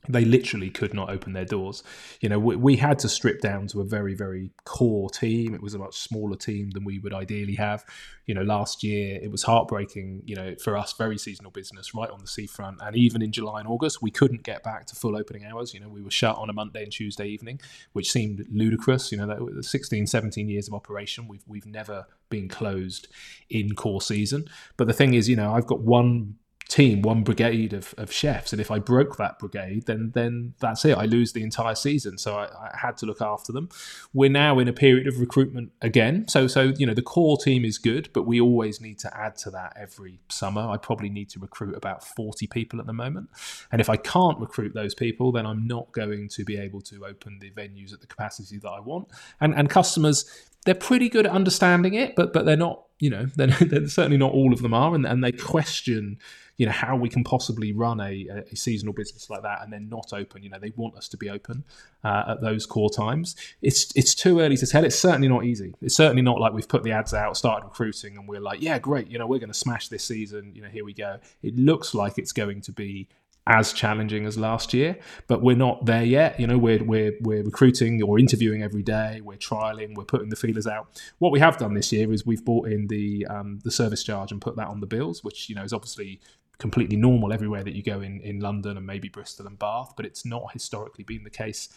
they literally could not open their doors. You know, we, we, had to strip down to a very, very core team. It was a much smaller team than we would ideally have. You know, last year it was heartbreaking, you know, for us, very seasonal business right on the seafront. And even in July and August, we couldn't get back to full opening hours. You know, we were shut on a Monday and Tuesday evening, which seemed ludicrous. You know, that was 16, 17 years of operation. We've, we've never been closed in core season. But the thing is, you know, I've got one team, one brigade of, of chefs, and if I broke that brigade, then then that's it. I lose the entire season. So I, I, had to look after them. We're now in a period of recruitment again. So so you know the core team is good, but we always need to add to that every summer. I probably need to recruit about forty people at the moment, and if I can't recruit those people, then I'm not going to be able to open the venues at the capacity that I want. And and customers they're pretty good at understanding it, but but they're not. You know, they're, they're certainly not all of them are, and, and they question you know how we can possibly run a, a, seasonal business like that and then not open. You know, they want us to be open uh, at those core times. It's it's too early to tell. It's certainly not easy. It's certainly not like we've put the ads out, started recruiting, and we're like, yeah, great. You know, we're going to smash this season. You know, here we go. It looks like it's going to be as challenging as last year, but we're not there yet. You know, we're we're we're recruiting or interviewing every day. We're trialing. We're putting the feelers out. What we have done this year is we've bought in the um, the service charge and put that on the bills, which you know is obviously completely normal everywhere that you go in in London and maybe Bristol and Bath, but it's not historically been the case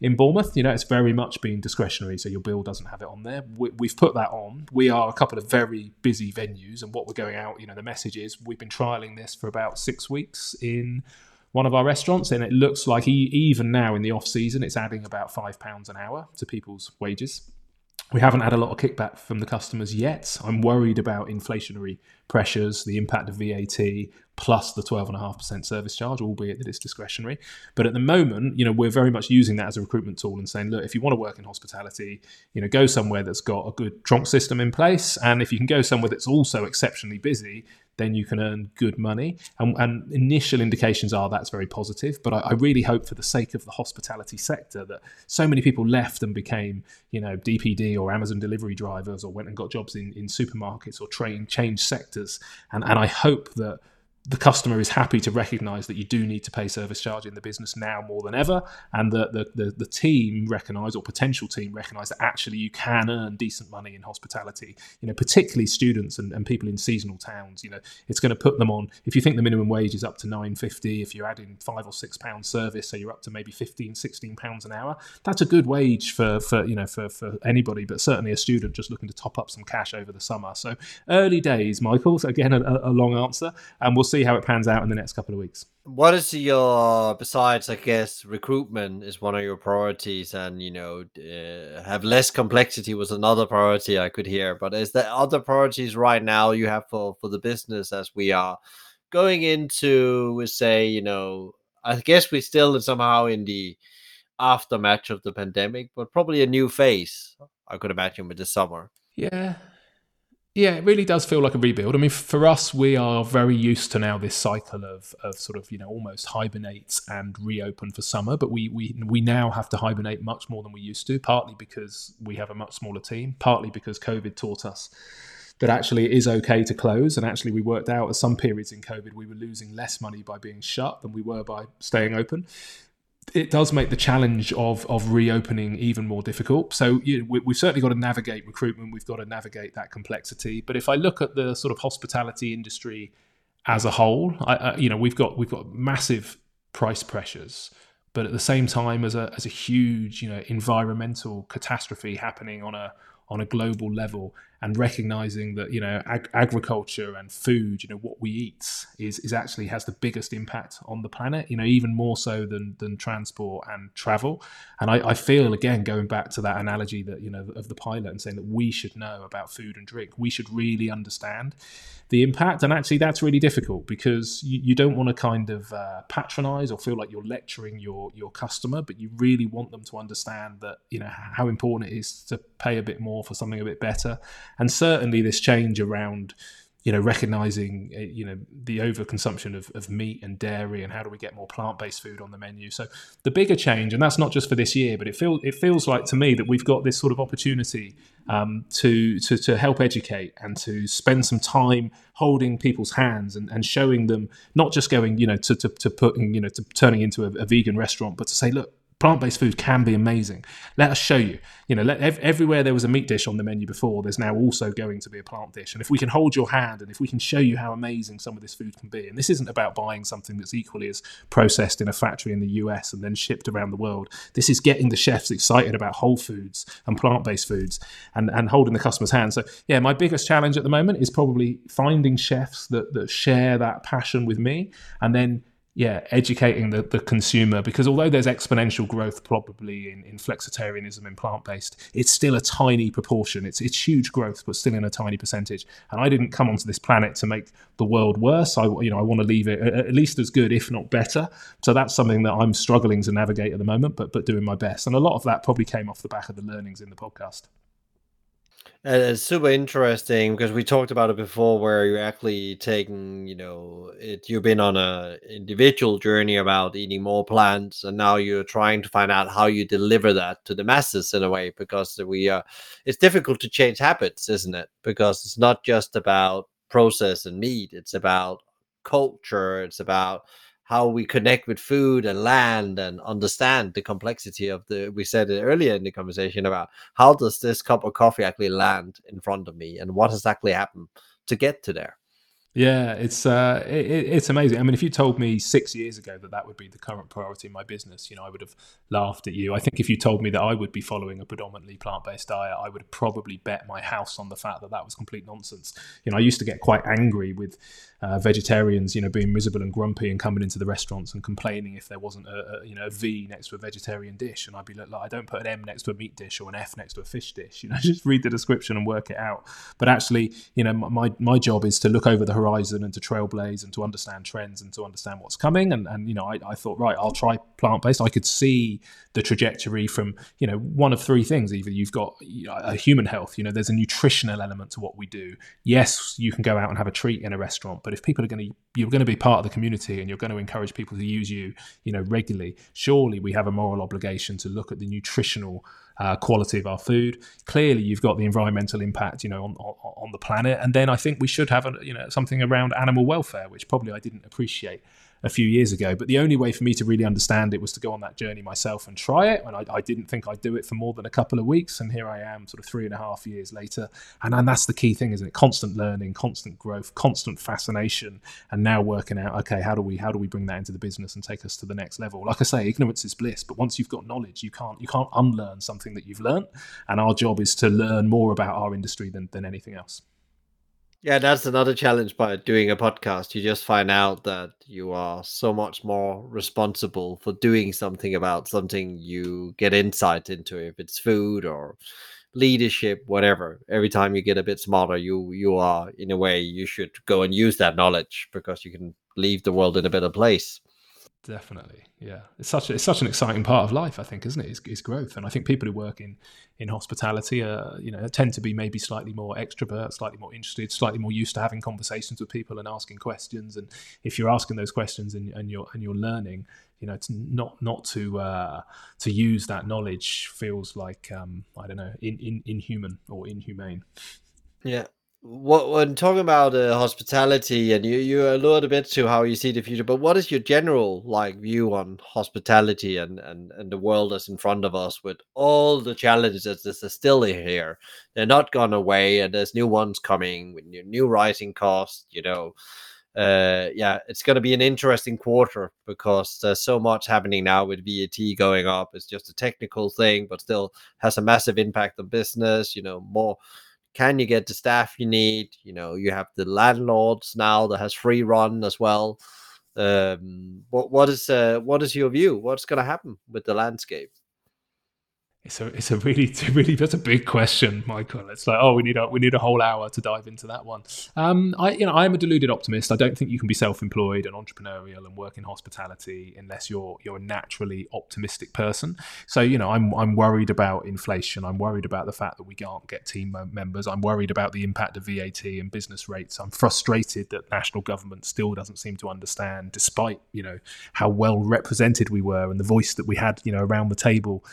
in Bournemouth. You know, it's very much been discretionary, so your bill doesn't have it on there. We, have put that on. We are a couple of very busy venues, and what we're going out, you know, the message is we've been trialing this for about six weeks in one of our restaurants, and it looks like even now in the off season, it's adding about five pounds an hour to people's wages. We haven't had a lot of kickback from the customers yet. I'm worried about inflationary pressures, the impact of VAT, plus the 12.5% service charge, albeit that it's discretionary. But at the moment, you know, we're very much using that as a recruitment tool and saying, look, if you want to work in hospitality, you know, go somewhere that's got a good tronc system in place. And if you can go somewhere that's also exceptionally busy, then you can earn good money. And, and initial indications are that's very positive. But I, I, really hope, for the sake of the hospitality sector, that so many people left and became, you know, DPD or Amazon delivery drivers, or went and got jobs in, in supermarkets or train changed sectors. And and I hope that the customer is happy to recognize that you do need to pay service charge in the business now more than ever, and that the, the, the team recognize or potential team recognize that actually you can earn decent money in hospitality. You know, particularly students and, and people in seasonal towns. You know, it's going to put them on. If you think the minimum wage is up to nine fifty, if you're adding five or six pounds service, so you're up to maybe 15, 16 pounds an hour. That's a good wage for for you know for for anybody, but certainly a student just looking to top up some cash over the summer. So early days, Michael. So again, a, a long answer, and we'll see see how it pans out in the next couple of weeks. What is your besides? I guess recruitment is one of your priorities, and you know, uh, have less complexity was another priority I could hear. But is there other priorities right now you have for for the business as we are going into, we say, you know, I guess we're still somehow in the aftermath of the pandemic, but probably a new phase. I could imagine with the summer. Yeah, yeah, it really does feel like a rebuild. I mean, for us, we are very used to now this cycle of, of sort of you know almost hibernate and reopen for summer, but we we we now have to hibernate much more than we used to. Partly because we have a much smaller team, partly because COVID taught us that actually it is okay to close. And actually, we worked out at some periods in COVID we were losing less money by being shut than we were by staying open it does make the challenge of of reopening even more difficult. So you know, we, have certainly got to navigate recruitment. We've got to navigate that complexity. But if I look at the sort of hospitality industry as a whole, I, I, you know, we've got we've got massive price pressures, but at the same time, as a as a huge you know environmental catastrophe happening on a on a global level and recognizing that you know ag- agriculture and food you know what we eat is is actually has the biggest impact on the planet you know even more so than than transport and travel. And I, I feel again going back to that analogy that you know of the pilot and saying that we should know about food and drink we should really understand the impact. And actually that's really difficult because you, you don't want to kind of uh, patronize or feel like you're lecturing your your customer but you really want them to understand that you know how important it is to pay a bit more for something a bit better and certainly this change around you know recognizing eh, you know the overconsumption of, of meat and dairy and how do we get more plant-based food on the menu. So the bigger change and that's not just for this year but it feels it feels like to me that we've got this sort of opportunity um, to, to to help educate and to spend some time holding people's hands and, and showing them not just going you know to, to, to putting you know to turning into a, a vegan restaurant but to say look plant-based food can be amazing. Let us show you. You know, let, ev- everywhere there was a meat dish on the menu before, there's now also going to be a plant dish. And if we can hold your hand and if we can show you how amazing some of this food can be, and this isn't about buying something that's equally as processed in a factory in the US and then shipped around the world. This is getting the chefs excited about whole foods and plant-based foods and, and holding the customer's hand. So yeah, my biggest challenge at the moment is probably finding chefs that, that share that passion with me and then yeah, educating the, the consumer because although there's exponential growth probably in, in flexitarianism and plant based, it's still a tiny proportion. It's it's huge growth, but still in a tiny percentage. And I didn't come onto this planet to make the world worse. I you know I want to leave it at least as good, if not better. So that's something that I'm struggling to navigate at the moment, but but doing my best. And a lot of that probably came off the back of the learnings in the podcast. And it's super interesting because we talked about it before, where you're actually taking, you know, it, you've been on a individual journey about eating more plants, and now you're trying to find out how you deliver that to the masses in a way. Because we are, it's difficult to change habits, isn't it? Because it's not just about process and meat; it's about culture. It's about how we connect with food and land and understand the complexity of the we said it earlier in the conversation about how does this cup of coffee actually land in front of me and what exactly happened to get to there yeah, it's uh, it, it's amazing. I mean, if you told me six years ago that that would be the current priority in my business, you know, I would have laughed at you. I think if you told me that I would be following a predominantly plant-based diet, I would probably bet my house on the fact that that was complete nonsense. You know, I used to get quite angry with uh, vegetarians, you know, being miserable and grumpy and coming into the restaurants and complaining if there wasn't a, a you know a V next to a vegetarian dish, and I'd be like, I don't put an M next to a meat dish or an F next to a fish dish. You know, just read the description and work it out. But actually, you know, my my job is to look over the horizon and to trailblaze and to understand trends and to understand what's coming. And, and you know, I, I thought, right, I'll try plant based. I could see the trajectory from, you know, one of three things. Either you've got a human health, you know, there's a nutritional element to what we do. Yes, you can go out and have a treat in a restaurant, but if people are going to, you're going to be part of the community and you're going to encourage people to use you, you know, regularly, surely we have a moral obligation to look at the nutritional uh, quality of our food. Clearly, you've got the environmental impact, you know, on, on, on the planet, and then I think we should have, a, you know, something around animal welfare, which probably I didn't appreciate a few years ago. But the only way for me to really understand it was to go on that journey myself and try it. And I, I, didn't think I'd do it for more than a couple of weeks. And here I am, sort of three and a half years later. And, and that's the key thing, isn't it? Constant learning, constant growth, constant fascination, and now working out, okay, how do we how do we bring that into the business and take us to the next level? Like I say, ignorance is bliss. But once you've got knowledge, you can't you can't unlearn something that you've learned. And our job is to learn more about our industry than, than anything else. Yeah, that's another challenge by doing a podcast. You just find out that you are so much more responsible for doing something about something you get insight into, if it's food or leadership, whatever. Every time you get a bit smarter, you you are in a way you should go and use that knowledge because you can leave the world in a better place. Definitely, yeah. It's such a, it's such an exciting part of life, I think, isn't it? Is growth, and I think people who work in in hospitality, uh, you know, tend to be maybe slightly more extrovert, slightly more interested, slightly more used to having conversations with people and asking questions. And if you're asking those questions and, and you're and you're learning, you know, to not not to uh, to use that knowledge feels like um, I don't know, in, in, inhuman or inhumane. Yeah, what when talking about uh, hospitality and you you alluded a bit to how you see the future but what is your general like view on hospitality and and and the world that's in front of us with all the challenges that are still here? They're not gone away and there's new ones coming with new, new rising costs you know. Uh yeah it's going to be an interesting quarter because there's so much happening now with vat going up. It's just a technical thing but still has a massive impact on business you know more can you get the staff you need? You know, you have the landlords now that has free run as well. Um, what what is uh, what is your view? What's going to happen with the landscape? It's a it's a really really that's a big question, Michael. It's like oh we need a we need a whole hour to dive into that one. Um, I you know I'm a deluded optimist. I don't think you can be self-employed and entrepreneurial and work in hospitality unless you're you're a naturally optimistic person. So you know I'm I'm worried about inflation. I'm worried about the fact that we can't get team members. I'm worried about the impact of VAT and business rates. I'm frustrated that national government still doesn't seem to understand, despite you know how well represented we were and the voice that we had you know around the table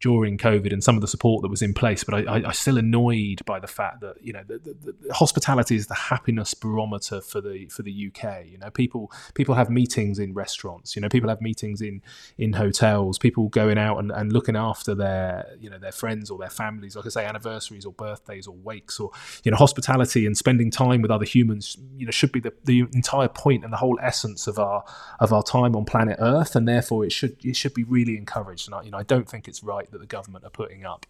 during COVID and some of the support that was in place. But I, I, still annoyed by the fact that you know the, the, the hospitality is the happiness barometer for the for the UK. You know, people people have meetings in restaurants. You know, people have meetings in in hotels. People going out and, and looking after their you know their friends or their families. Like I say, anniversaries or birthdays or wakes or you know hospitality and spending time with other humans. You know, should be the, the entire point and the whole essence of our of our time on planet Earth, and therefore it should it should be really encouraged. And I, you know, I don't think it's right that the government are putting up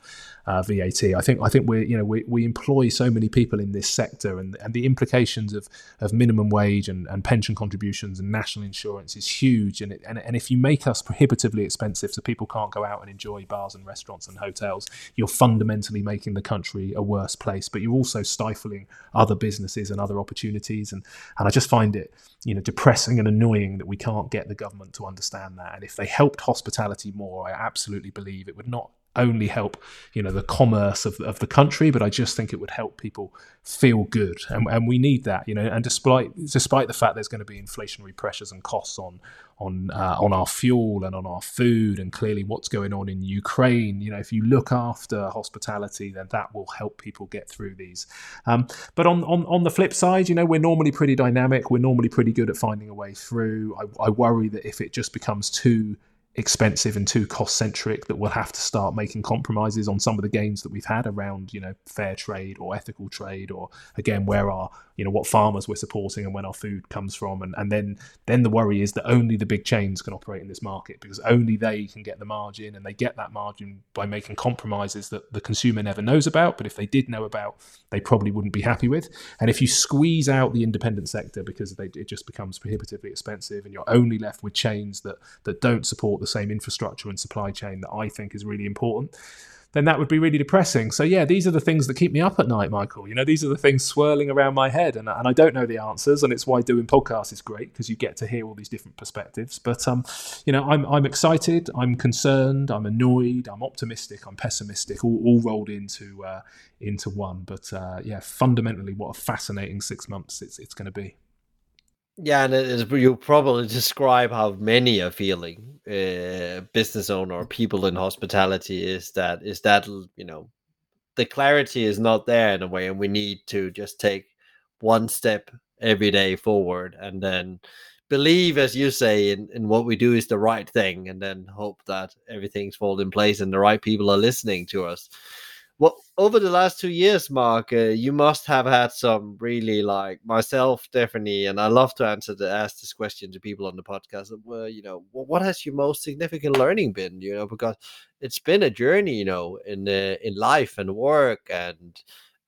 uh, VAT. I think I think we you know we, we employ so many people in this sector, and, and the implications of, of minimum wage and, and pension contributions and national insurance is huge. And, it, and and if you make us prohibitively expensive, so people can't go out and enjoy bars and restaurants and hotels, you're fundamentally making the country a worse place. But you're also stifling other businesses and other opportunities. And and I just find it you know depressing and annoying that we can't get the government to understand that. And if they helped hospitality more, I absolutely believe it would not only help you know the commerce of, of the country but i just think it would help people feel good. And, and we need that you know and despite despite the fact there's going to be inflationary pressures and costs on on uh, on our fuel and on our food and clearly what's going on in Ukraine you know if you look after hospitality then that will help people get through these. Um, but on, on on the flip side you know we're normally pretty dynamic. We're normally pretty good at finding a way through. I, I worry that if it just becomes too expensive and too cost centric that we'll have to start making compromises on some of the gains that we've had around you know fair trade or ethical trade or again where our you know what farmers we're supporting and when our food comes from. And, and then then the worry is that only the big chains can operate in this market because only they can get the margin and they get that margin by making compromises that the consumer never knows about but if they did know about they probably wouldn't be happy with. And if you squeeze out the independent sector because they, it just becomes prohibitively expensive and you're only left with chains that that don't support the same infrastructure and supply chain that I think is really important then that would be really depressing. So yeah, these are the things that keep me up at night, Michael. You know, these are the things swirling around my head, and, and I don't know the answers, and it's why doing podcasts is great because you get to hear all these different perspectives. But um, you know, I'm I'm excited, I'm concerned, I'm annoyed, I'm optimistic, I'm pessimistic, all, all rolled into uh, into one. But uh, yeah, fundamentally, what a fascinating six months it's it's going to be. Yeah, and it is, you probably describe how many are feeling. Uh, business owner people in hospitality is that is that you know the clarity is not there in a way, and we need to just take one step every day forward, and then believe, as you say, in, in what we do is the right thing, and then hope that everything's falling in place and the right people are listening to us well over the last two years mark uh, you must have had some really like myself definitely and i love to answer the ask this question to people on the podcast well you know what has your most significant learning been? You know because it's been a journey you know in uh, in life and work and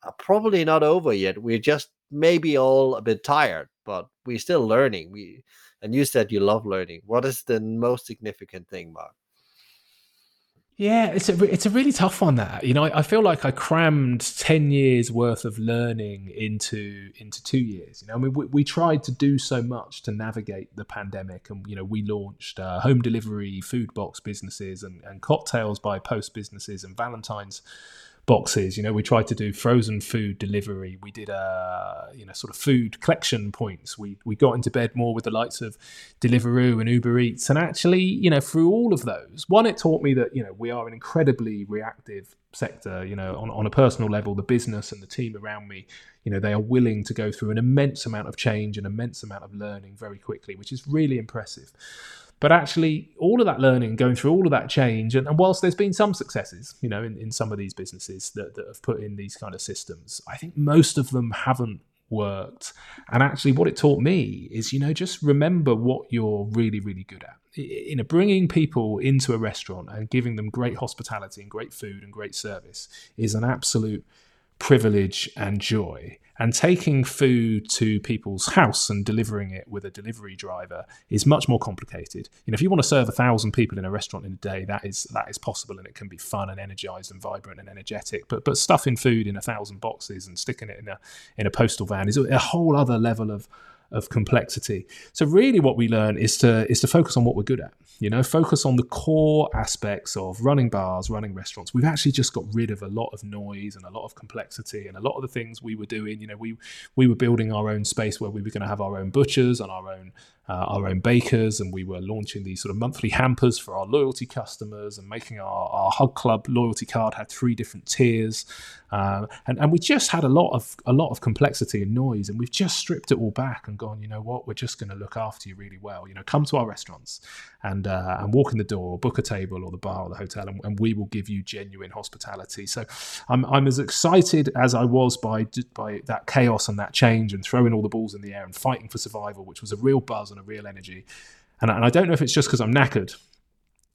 uh, probably not over yet. We're just maybe all a bit tired but we're still learning. We and you said you love learning. What is the most significant thing mark Yeah, it's a it's a really tough one. That you know, I, I, feel like I crammed ten years worth of learning into into two years. You know, I mean, we, we tried to do so much to navigate the pandemic, and you know, we launched uh, home delivery, food box businesses, and, and cocktails by post businesses, and Valentine's boxes. You know, we tried to do frozen food delivery. We did uh, you know sort of food collection points. We we got into bed more with the likes of Deliveroo and Uber Eats. And actually, you know, through all of those, one, it taught me that you know we are an incredibly reactive sector. You know, on on a personal level, the business and the team around me. You know, they are willing to go through an immense amount of change, and an immense amount of learning very quickly, which is really impressive. But actually, all of that learning, going through all of that change, and, and whilst there's been some successes, you know, in, in some of these businesses that, that have put in these kind of systems, I think most of them haven't worked. And actually, what it taught me is, you know, just remember what you're really, really good at. You know, bringing people into a restaurant and giving them great hospitality and great food and great service is an absolute privilege and joy. And taking food to people's house and delivering it with a delivery driver is much more complicated. You know, if you want to serve a thousand people in a restaurant in a day, that is that is possible, and it can be fun and energized and vibrant and energetic. But but stuffing food in a thousand boxes and sticking it in a in a postal van is a whole other level of of complexity. So really what we learn is to is to focus on what we're good at. You know, focus on the core aspects of running bars, running restaurants. We've actually just got rid of a lot of noise and a lot of complexity and a lot of the things we were doing. You know, we we were building our own space where we were going to have our own butchers and our own uh, our own bakers, and we were launching these sort of monthly hampers for our loyalty customers and making our, our Hug Club loyalty card had three different tiers. Uh, and, and we just had a lot of a lot of complexity and noise, and we've just stripped it all back and gone, you know what, we're just going to look after you really well. You know, come to our restaurants and uh, and walk in the door, book a table or the bar or the hotel, and, and we will give you genuine hospitality. So I'm, I'm as excited as I was by by that chaos and that change and throwing all the balls in the air and fighting for survival, which was a real buzz and a real energy. And, and I don't know if it's just because I'm knackered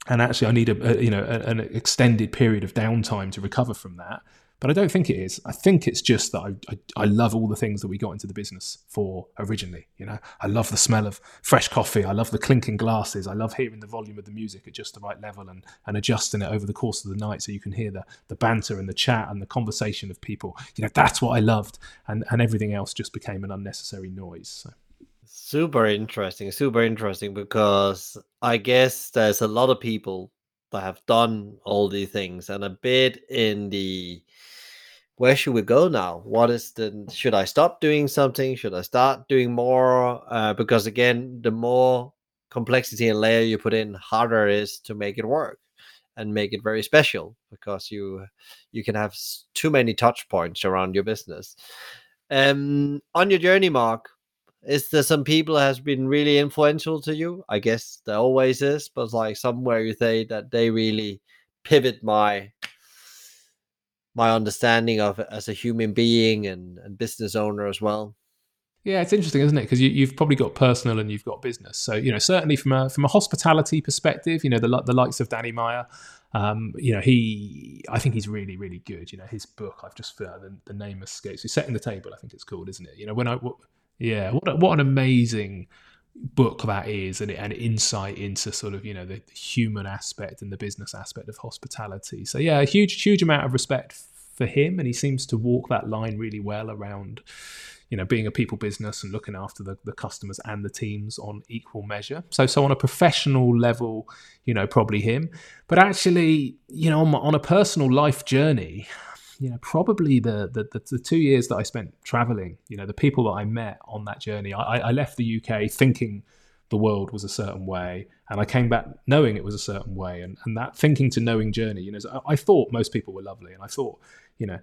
and actually I need a, a you know a, an extended period of downtime to recover from that. But I don't think it is. I think it's just that I, I, I, love all the things that we got into the business for originally. You know, I love the smell of fresh coffee. I love the clinking glasses. I love hearing the volume of the music at just the right level and, and adjusting it over the course of the night so you can hear the, the banter and the chat and the conversation of people. You know, that's what I loved. And, and everything else just became an unnecessary noise. So. Super interesting, super interesting because I guess there's a lot of people that have done all these things and a bit in the where should we go now? What is the should I stop doing something? Should I start doing more? Uh, because again, the more complexity and layer you put in, harder it is to make it work and make it very special because you you can have too many touch points around your business. Um, on your journey, Mark, is there some people has been really influential to you? I guess there always is, but like somewhere you say that they really pivot my my understanding of as a human being and, and business owner as well. Yeah, it's interesting, isn't it? Because you, have probably got personal and you've got business. So you know, certainly from a from a hospitality perspective, you know, the the likes of Danny Meyer, um, you know, he I think he's really really good. You know, his book I've just uh, the, the name escapes. He's setting the table. I think it's called, isn't it? You know, when I yeah, what a, what an amazing book that is, and an insight into sort of you know the human aspect and the business aspect of hospitality. So yeah, a huge huge amount of respect for him, and he seems to walk that line really well around you know being a people business and looking after the, the customers and the teams on equal measure so so on a professional level you know probably him but actually you know on, on a personal life journey you know, probably the, the, the, two years that I spent traveling, you know, the people that I met on that journey, I, I left the UK thinking the world was a certain way and I came back knowing it was a certain way. And, and that thinking to knowing journey, you know, I thought most people were lovely and I thought, you know,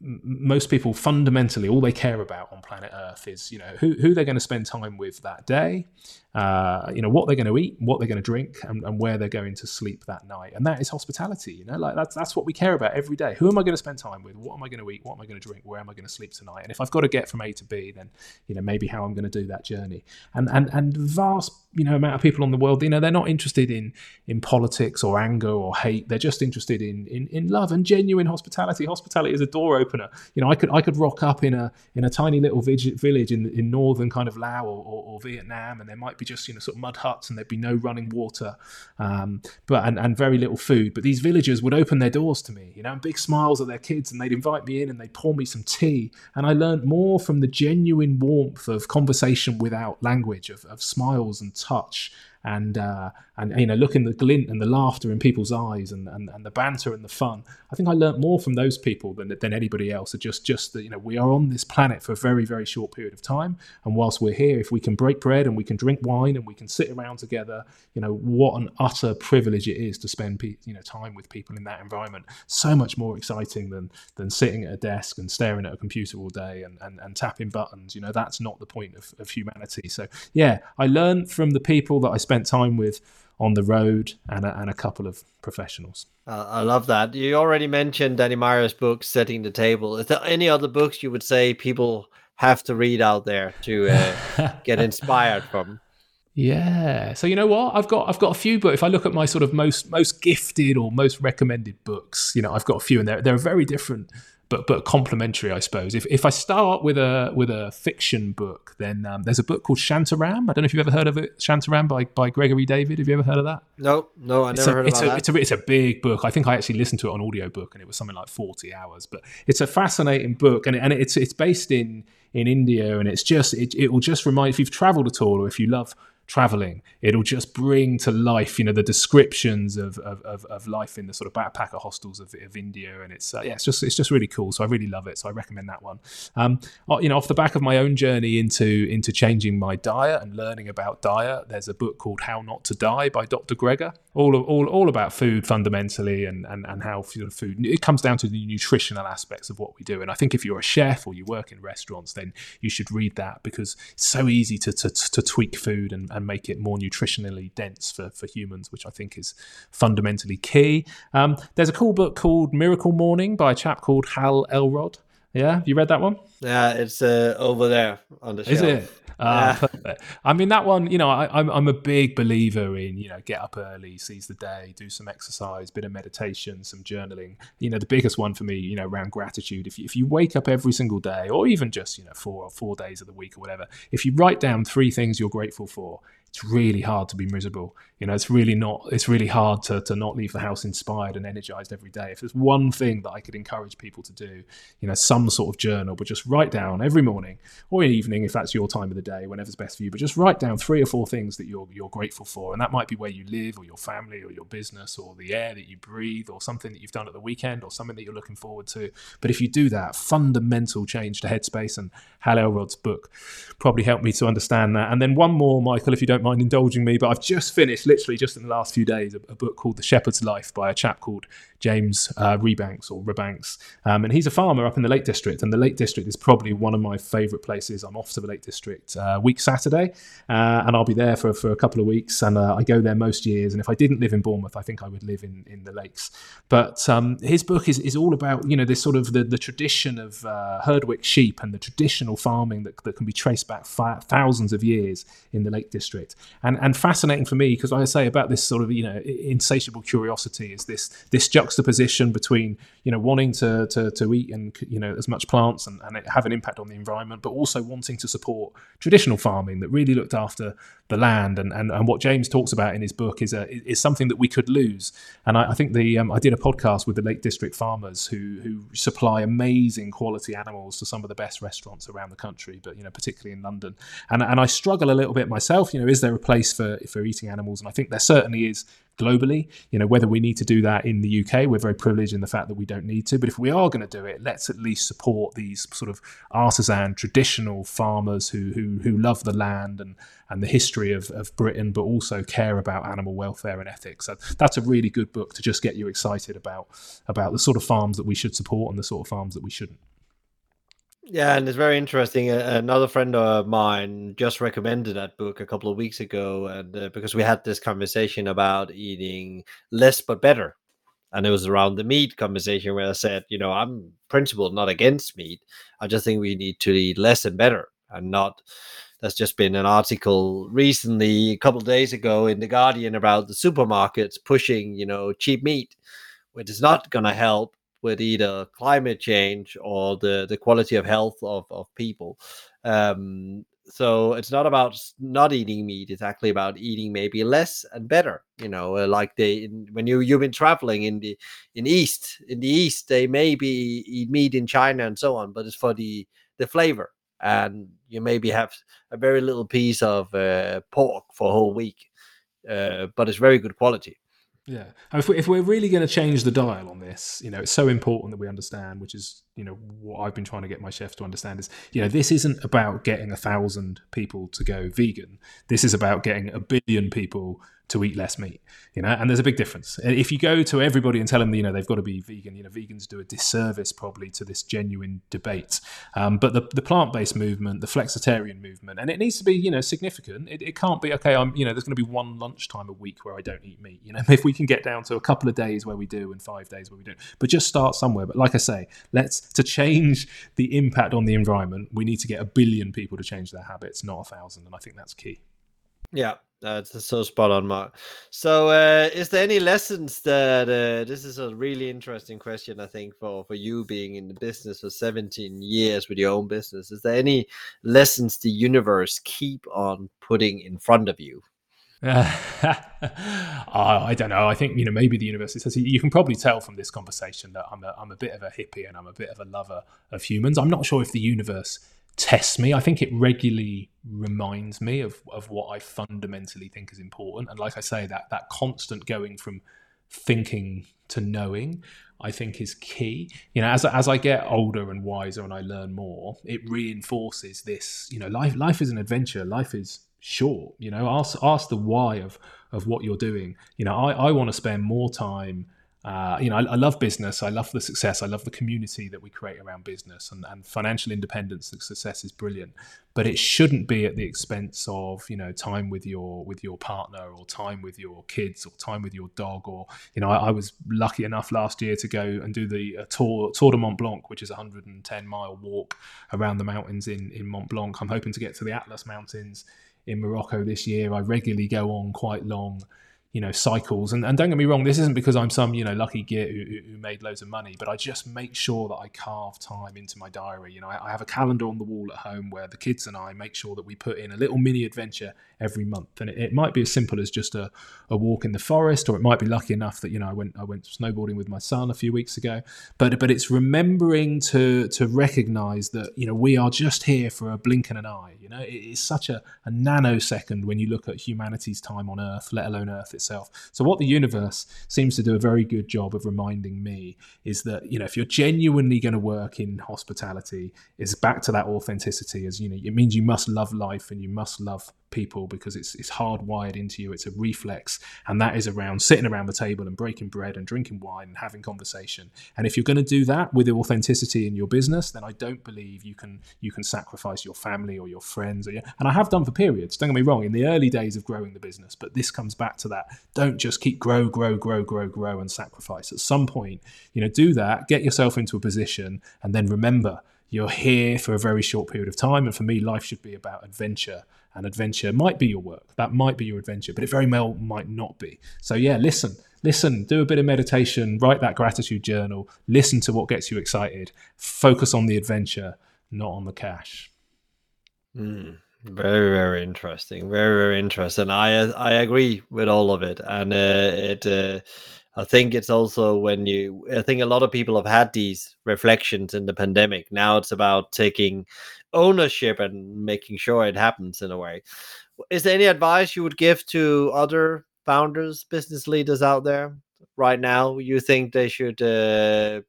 most people fundamentally all they care about on planet Earth is you know who, who they're going to spend time with that day, uh, you know what they're going to eat, what they're going to drink, and, and, where they're going to sleep that night, and that is hospitality. You know, like that's that's what we care about every day. Who am I going to spend time with? What am I going to eat? What am I going to drink? Where am I going to sleep tonight? And if I've got to get from A to B, then you know maybe how I'm going to do that journey. And and and vast you know amount of people on the world you know they're not interested in in politics or anger or hate. They're just interested in in, in love and genuine hospitality. Hospitality is a door opener. You know i could i could rock up in a in a tiny little village in in northern kind of laos or, or, or vietnam and there might be just you know sort of mud huts and there'd be no running water um, but and, and very little food. But these villagers would open their doors to me you know and big smiles at their kids and they'd invite me in and they'd pour me some tea. And i learned more from the genuine warmth of conversation without language of, of smiles and touch and uh, and you know looking the glint and the laughter in people's eyes and, and, and the banter and the fun. I think i learnt more from those people than, than anybody else. Are just just that you know we are on this planet for a very very short period of time. And whilst we're here if we can break bread and we can drink wine and we can sit around together you know what an utter privilege it is to spend you know time with people in that environment. So much more exciting than than sitting at a desk and staring at a computer all day and, and, and tapping buttons. You know that's not the point of, of humanity. So yeah i learned from the people that i spent time with on the road and a, and a couple of professionals. Uh, I love that. You already mentioned Danny Meyer's book, Setting the Table. Is there any other books you would say people have to read out there to uh, get inspired from? Yeah. So you know what? I've got I've got a few, but if I look at my sort of most most gifted or most recommended books, you know, I've got a few, and they're they're very different but but complementary, I suppose. If if I start with a with a fiction book, then um, there's a book called Shantaram. I don't know if you've ever heard of it, Shantaram by by Gregory David. Have you ever heard of that? No, no, I never a, heard it's about a, that. It's a it's a big book. I think I actually listened to it on audiobook, and it was something like forty hours. But it's a fascinating book, and and it's it's based in in India, and it's just it it will just remind if you've travelled at all, or if you love traveling. It'll just bring to life, you know, the descriptions of, of, of, of life in the sort of backpacker hostels of, of India, and it's uh, yeah, it's just it's just really cool. So I really love it. So I recommend that one. Um, uh, you know, off the back of my own journey into into changing my diet and learning about diet, there's a book called How Not to Die by Dr. Greger. All all all about food fundamentally and and and how food. It comes down to the nutritional aspects of what we do. And I think if you're a chef or you work in restaurants, then you should read that because it's so easy to to, to tweak food and and make it more nutritionally dense for, for humans, which I think is fundamentally key. Um, there's a cool book called Miracle Morning by a chap called Hal Elrod. Yeah, have you read that one? Yeah, it's uh, over there on the shelf. Is it? Uh, yeah. perfect. I mean, that one, you know, I, am I'm, I'm a big believer in, you know, get up early, seize the day, do some exercise, bit of meditation, some journaling. You know, the biggest one for me, you know, around gratitude. If you, if you wake up every single day, or even just, you know, four or four days of the week or whatever, if you write down three things you're grateful for, it's really hard to be miserable. You know, it's really not. It's really hard to to not leave the house inspired and energized every day. If there's one thing that I could encourage people to do, you know, some sort of journal, but just write down every morning or evening if that's your time of the day, whenever's best for you. But just write down three or four things that you're you're grateful for, and that might be where you live, or your family, or your business, or the air that you breathe, or something that you've done at the weekend, or something that you're looking forward to. But if you do that, fundamental change to headspace, and Hal Elrod's book probably helped me to understand that. And then one more, Michael, if you don't mind indulging me, but I've just finished literally just in the last few days a, a book called The Shepherd's Life by a chap called James uh, Rebanks or Rebanks. Um, and he's a farmer up in the Lake District. And the Lake District is probably one of my favourite places. I'm off to the Lake District uh, week Saturday, uh, and I'll be there for, for a couple of weeks. And uh, I go there most years. And if I didn't live in Bournemouth, I think I would live in, in the lakes. But um, his book is, is all about, you know, this sort of the, the tradition of uh, Herdwick sheep and the traditional farming that, that can be traced back thousands of years in the Lake District. And, and fascinating for me, because I say about this sort of, you know, insatiable curiosity is this, this juxtaposition between you know wanting to to, to eat and you know as much plants and, and have an impact on the environment, but also wanting to support traditional farming that really looked after the land and, and, and what James talks about in his book is a, is something that we could lose. And I, I think the um, I did a podcast with the Lake District farmers who who supply amazing quality animals to some of the best restaurants around the country, but you know particularly in London. And and I struggle a little bit myself. You know, is there a place for for eating animals? And I think there certainly is globally. You know, whether we need to do that in the UK, we're very privileged in the fact that we don't need to. But if we are going to do it, let's at least support these sort of artisan, traditional farmers who who, who love the land and and the history of, of Britain, but also care about animal welfare and ethics. So that's a really good book to just get you excited about about the sort of farms that we should support and the sort of farms that we shouldn't. Yeah, and it's very interesting. Another friend of mine just recommended that book a couple of weeks ago, and uh, because we had this conversation about eating less but better, and it was around the meat conversation where I said, you know, I'm principled not against meat. I just think we need to eat less and better, and not there's just been an article recently, a couple of days ago, in the Guardian about the supermarkets pushing, you know, cheap meat, which is not going to help with either climate change or the the quality of health of of people. Um, so it's not about not eating meat it's actually about eating maybe less and better you know uh, like they in, when you you've been traveling in the in east in the east they maybe eat meat in china and so on but it's for the the flavor and you maybe have a very little piece of uh, pork for a whole week uh, but it's very good quality yeah, if, we, if we're really going to change the dial on this, you know, it's so important that we understand, which is, you know, what I've been trying to get my chefs to understand is, you know, this isn't about getting a thousand people to go vegan. This is about getting a billion people to eat less meat, you know, and there's a big difference. If you go to everybody and tell them, you know, they've got to be vegan, you know, vegans do a disservice probably to this genuine debate. Um, but the, the plant based movement, the flexitarian movement, and it needs to be, you know, significant. It, it can't be, okay, I'm, you know, there's going to be one lunchtime a week where I don't eat meat. You know, if we can get down to a couple of days where we do and five days where we don't, but just start somewhere. But like I say, let's, to change the impact on the environment, we need to get a billion people to change their habits, not a thousand. And I think that's key. Yeah, that's so spot on, Mark. So, uh, is there any lessons that uh, this is a really interesting question? I think for for you being in the business for seventeen years with your own business, is there any lessons the universe keep on putting in front of you? Uh, I don't know. I think you know maybe the universe says you can probably tell from this conversation that I'm a, I'm a bit of a hippie and I'm a bit of a lover of humans. I'm not sure if the universe tests me. I think it regularly reminds me of, of what I fundamentally think is important. And like I say, that that constant going from thinking to knowing, I think is key. You know, as as I get older and wiser and I learn more, it reinforces this. You know, life life is an adventure. Life is short. You know, ask ask the why of of what you're doing. You know, I I want to spend more time uh, you know, I, I, love business. I love the success. I love the community that we create around business, and, and financial independence. The success is brilliant, but it shouldn't be at the expense of you know time with your with your partner, or time with your kids, or time with your dog. Or you know, I, I was lucky enough last year to go and do the uh, tour Tour de Mont Blanc, which is a 110 mile walk around the mountains in in Mont Blanc. I'm hoping to get to the Atlas Mountains in Morocco this year. I regularly go on quite long you know cycles. And, and don't get me wrong this isn't because i'm some you know lucky git who, who made loads of money but i just make sure that i carve time into my diary. You know I, I, have a calendar on the wall at home where the kids and i make sure that we put in a little mini adventure every month. And it, it might be as simple as just a, a walk in the forest or it might be lucky enough that you know i went i went snowboarding with my son a few weeks ago. But but it's remembering to to recognize that you know we are just here for a blink and an eye you know? It is such a, a nanosecond when you look at humanity's time on earth let alone earth itself. So what the universe seems to do a very good job of reminding me is that you know if you're genuinely going to work in hospitality, is back to that authenticity. As you know, it means you must love life and you must love people because it's it's hardwired into you. It's a reflex, and that is around sitting around the table and breaking bread and drinking wine and having conversation. And if you're going to do that with authenticity in your business, then I don't believe you can you can sacrifice your family or your friends. Or your, and I have done for periods. Don't get me wrong. In the early days of growing the business, but this comes back to that. Don't just keep grow, grow, grow, grow, grow, and sacrifice. At some point, you know, do that. Get yourself into a position, and then remember you're here for a very short period of time. And for me, life should be about adventure. And adventure might be your work. That might be your adventure, but it very well might not be. So, yeah, listen, listen, do a bit of meditation, write that gratitude journal, listen to what gets you excited, focus on the adventure, not on the cash. Mm, very, very interesting. Very, very interesting. I I agree with all of it. And uh, it, uh, I think it's also when you, I think a lot of people have had these reflections in the pandemic. Now it's about taking ownership and making sure it happens in a way. Is there any advice you would give to other founders, business leaders out there right now? You think they should uh,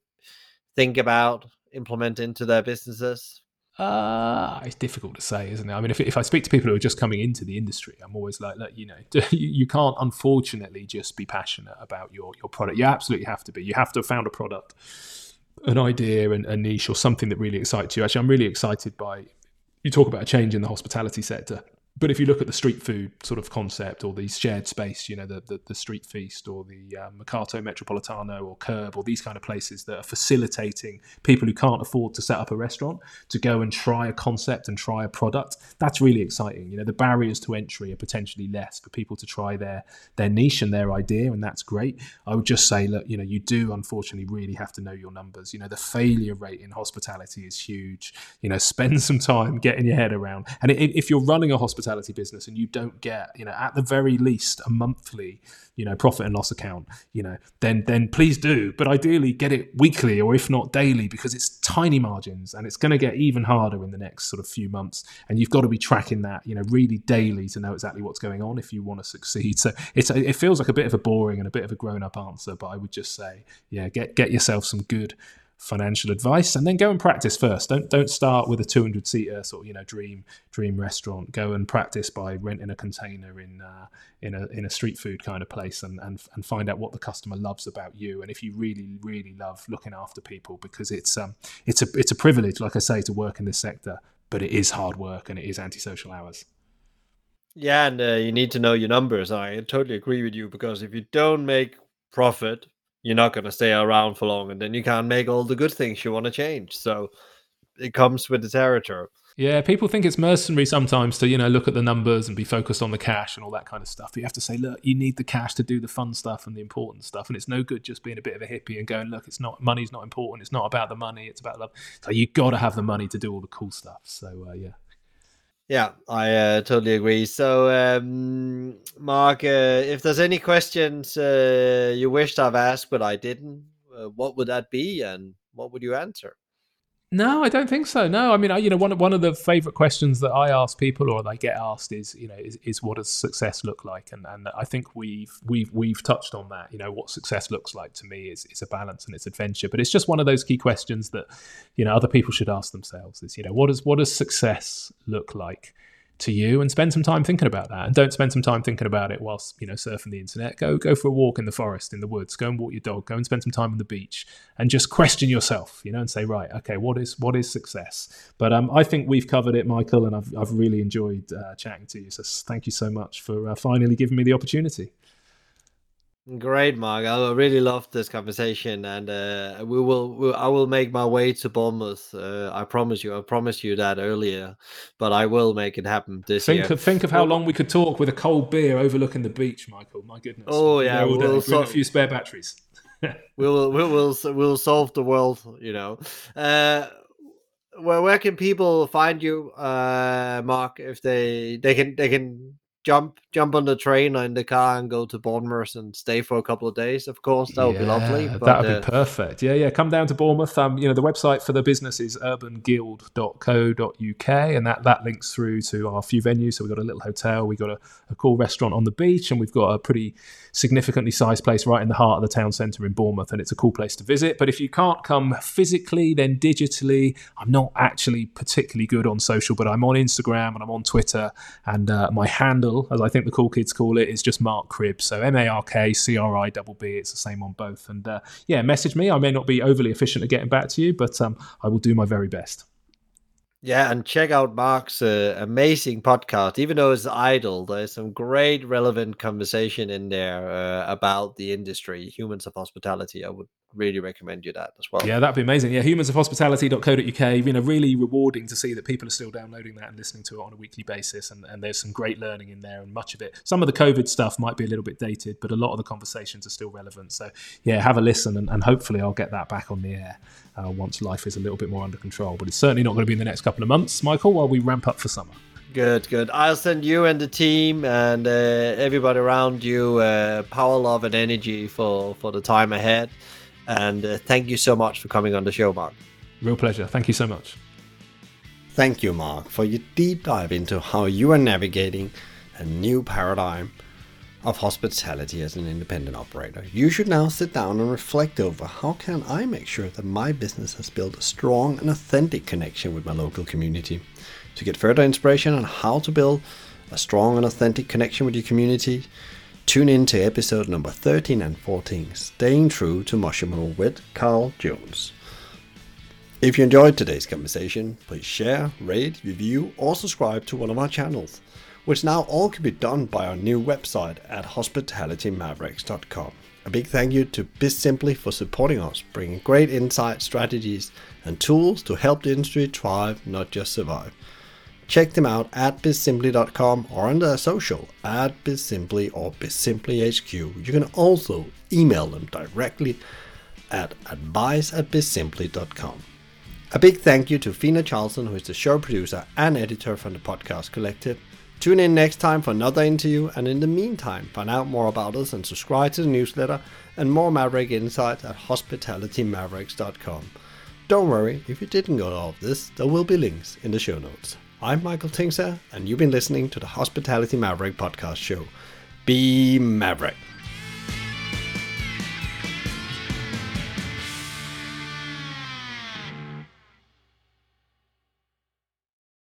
think about implement into their businesses? Uh, it's difficult to say, isn't it? I mean, if, if I speak to people who are just coming into the industry, I'm always like, look, you know, you, can't unfortunately just be passionate about your, your product. You absolutely have to be. You have to have found a product, an idea, and a niche, or something that really excites you. Actually, I'm really excited by you talk about a change in the hospitality sector. But if you look at the street food sort of concept or the shared space, you know, the, the, the street feast or the um, Mercato Metropolitano or Kerb or these kind of places that are facilitating people who can't afford to set up a restaurant to go and try a concept and try a product, that's really exciting. You know, the barriers to entry are potentially less for people to try their their niche and their idea, and that's great. I would just say, look, you know, you do unfortunately really have to know your numbers. You know, the failure rate in hospitality is huge. You know, spend some time getting your head around. And if you're running a hospitality hospitality business and you don't get, you know, at the very least a monthly, you know, profit and loss account, you know, then then please do. But ideally get it weekly or if not daily because it's tiny margins and it's going to get even harder in the next sort of few months. And you've got to be tracking that, you know, really daily to know exactly what's going on if you want to succeed. So it's it feels like a bit of a boring and a bit of a grown up answer, but I would just say, yeah, get get yourself some good financial advice and then go and practice first. Don't don't start with a 200 seater sort of you know dream dream restaurant. Go and practice by renting a container in uh, in a in a street food kind of place and, and and find out what the customer loves about you. And if you really really love looking after people because it's um it's a it's a privilege like i say to work in this sector but it is hard work and it is antisocial hours. Yeah and uh, you need to know your numbers. I totally agree with you because if you don't make profit you're not going to stay around for long and then you can't make all the good things you want to change. So it comes with the territory. Yeah people think it's mercenary sometimes to you know look at the numbers and be focused on the cash and all that kind of stuff. But you have to say look you need the cash to do the fun stuff and the important stuff and it's no good just being a bit of a hippie and going look it's not money's not important. It's not about the money. It's about love. So you got to have the money to do all the cool stuff. So uh, yeah yeah, I uh, totally agree. So, um, Mark, uh, if there's any questions uh, you wished I've asked but I didn't, uh, what would that be, and what would you answer? No, I don't think so. No, I mean, I, you know, one one of the favorite questions that I ask people or they get asked is, you know, is, is what does success look like? And and I think we've we've we've touched on that. You know, what success looks like to me is is a balance and it's adventure. But it's just one of those key questions that, you know, other people should ask themselves. Is you know, what does what does success look like? To you and spend some time thinking about that. And don't spend some time thinking about it whilst you know surfing the internet. Go go for a walk in the forest in the woods. Go and walk your dog. Go and spend some time on the beach and just question yourself you know and say right okay what is what is success? But um, i think we've covered it michael and i've, I've really enjoyed uh, chatting to you. So thank you so much for uh, finally giving me the opportunity Great, Mark. I really loved this conversation, and uh, we will. We'll, I will make my way to Bournemouth. Uh, I promise you. I promised you that earlier, but I will make it happen this think year. Of, think of how long we could talk with a cold beer overlooking the beach, Michael. My goodness. Oh yeah, we'll, we'll so- a few spare batteries. we'll we'll we'll we'll solve the world. You know. Uh, where where can people find you, uh, Mark? If they they can they can jump jump on the train or in the car and go to Bournemouth and stay for a couple of days. Of course, that would yeah, be lovely. But, that would uh, be perfect. Yeah, yeah. Come down to Bournemouth. Um, you know, the website for the business is urbanguild.co.uk, and that that links through to our few venues. So we've got a little hotel, we've got a, a cool restaurant on the beach, and we've got a pretty significantly sized place right in the heart of the town centre in Bournemouth, and it's a cool place to visit. But if you can't come physically, then digitally. I'm not actually particularly good on social, but I'm on Instagram and I'm on Twitter, and uh, my handle as I think the cool kids call it, is just Mark Cribb. So M A R K C R I double B. It's the same on both. And uh, yeah, message me. I may not be overly efficient at getting back to you, but um, I will do my very best. Yeah, and check out Mark's uh, amazing podcast. Even though it's idle, there's some great relevant conversation in there uh, about the industry, humans of hospitality. I would really recommend you that as well. Yeah, that'd be amazing. Yeah, humansofhospitality.co.uk. You know, really rewarding to see that people are still downloading that and listening to it on a weekly basis. And, and there's some great learning in there, and much of it. Some of the COVID stuff might be a little bit dated, but a lot of the conversations are still relevant. So yeah, have a listen, and, and hopefully I'll get that back on the air uh, once life is a little bit more under control. But it's certainly not going to be in the next couple of months, Michael, while we ramp up for summer. Good, good. I'll send you and the team and uh, everybody around you uh, power, love, and energy for for the time ahead. And uh, thank you so much for coming on the show, Mark. Real pleasure. Thank you so much. Thank you, Mark, for your deep dive into how you are navigating a new paradigm of hospitality as an independent operator. You should now sit down and reflect over how can I make sure that my business has built a strong and authentic connection with my local community. To get further inspiration on how to build a strong and authentic connection with your community, Tune in to episode number 13 and 14, Staying True to Mushroom with Carl Jones. If you enjoyed today's conversation, please share, rate, review, or subscribe to one of our channels. Which now all can be done by our new website at hospitalitymavericks.com. A big thank you to BizSimply for supporting us, bringing great insights, strategies, and tools to help the industry thrive, not just survive. Check them out at bizsimply.com or on their social at bizsimply or bizsimplyhq. You can also email them directly at advice at bizsimply.com. A big thank you to Fina Charlson, who is the show producer and editor from the Podcast Collective. Tune in next time for another interview, and in the meantime, find out more about us and subscribe to the newsletter and more Maverick insights at hospitalitymavericks.com. Don't worry, if you didn't get all of this, there will be links in the show notes. I'm Michael Tingsager, and you've been listening to the Hospitality Maverick podcast show. Be Maverick.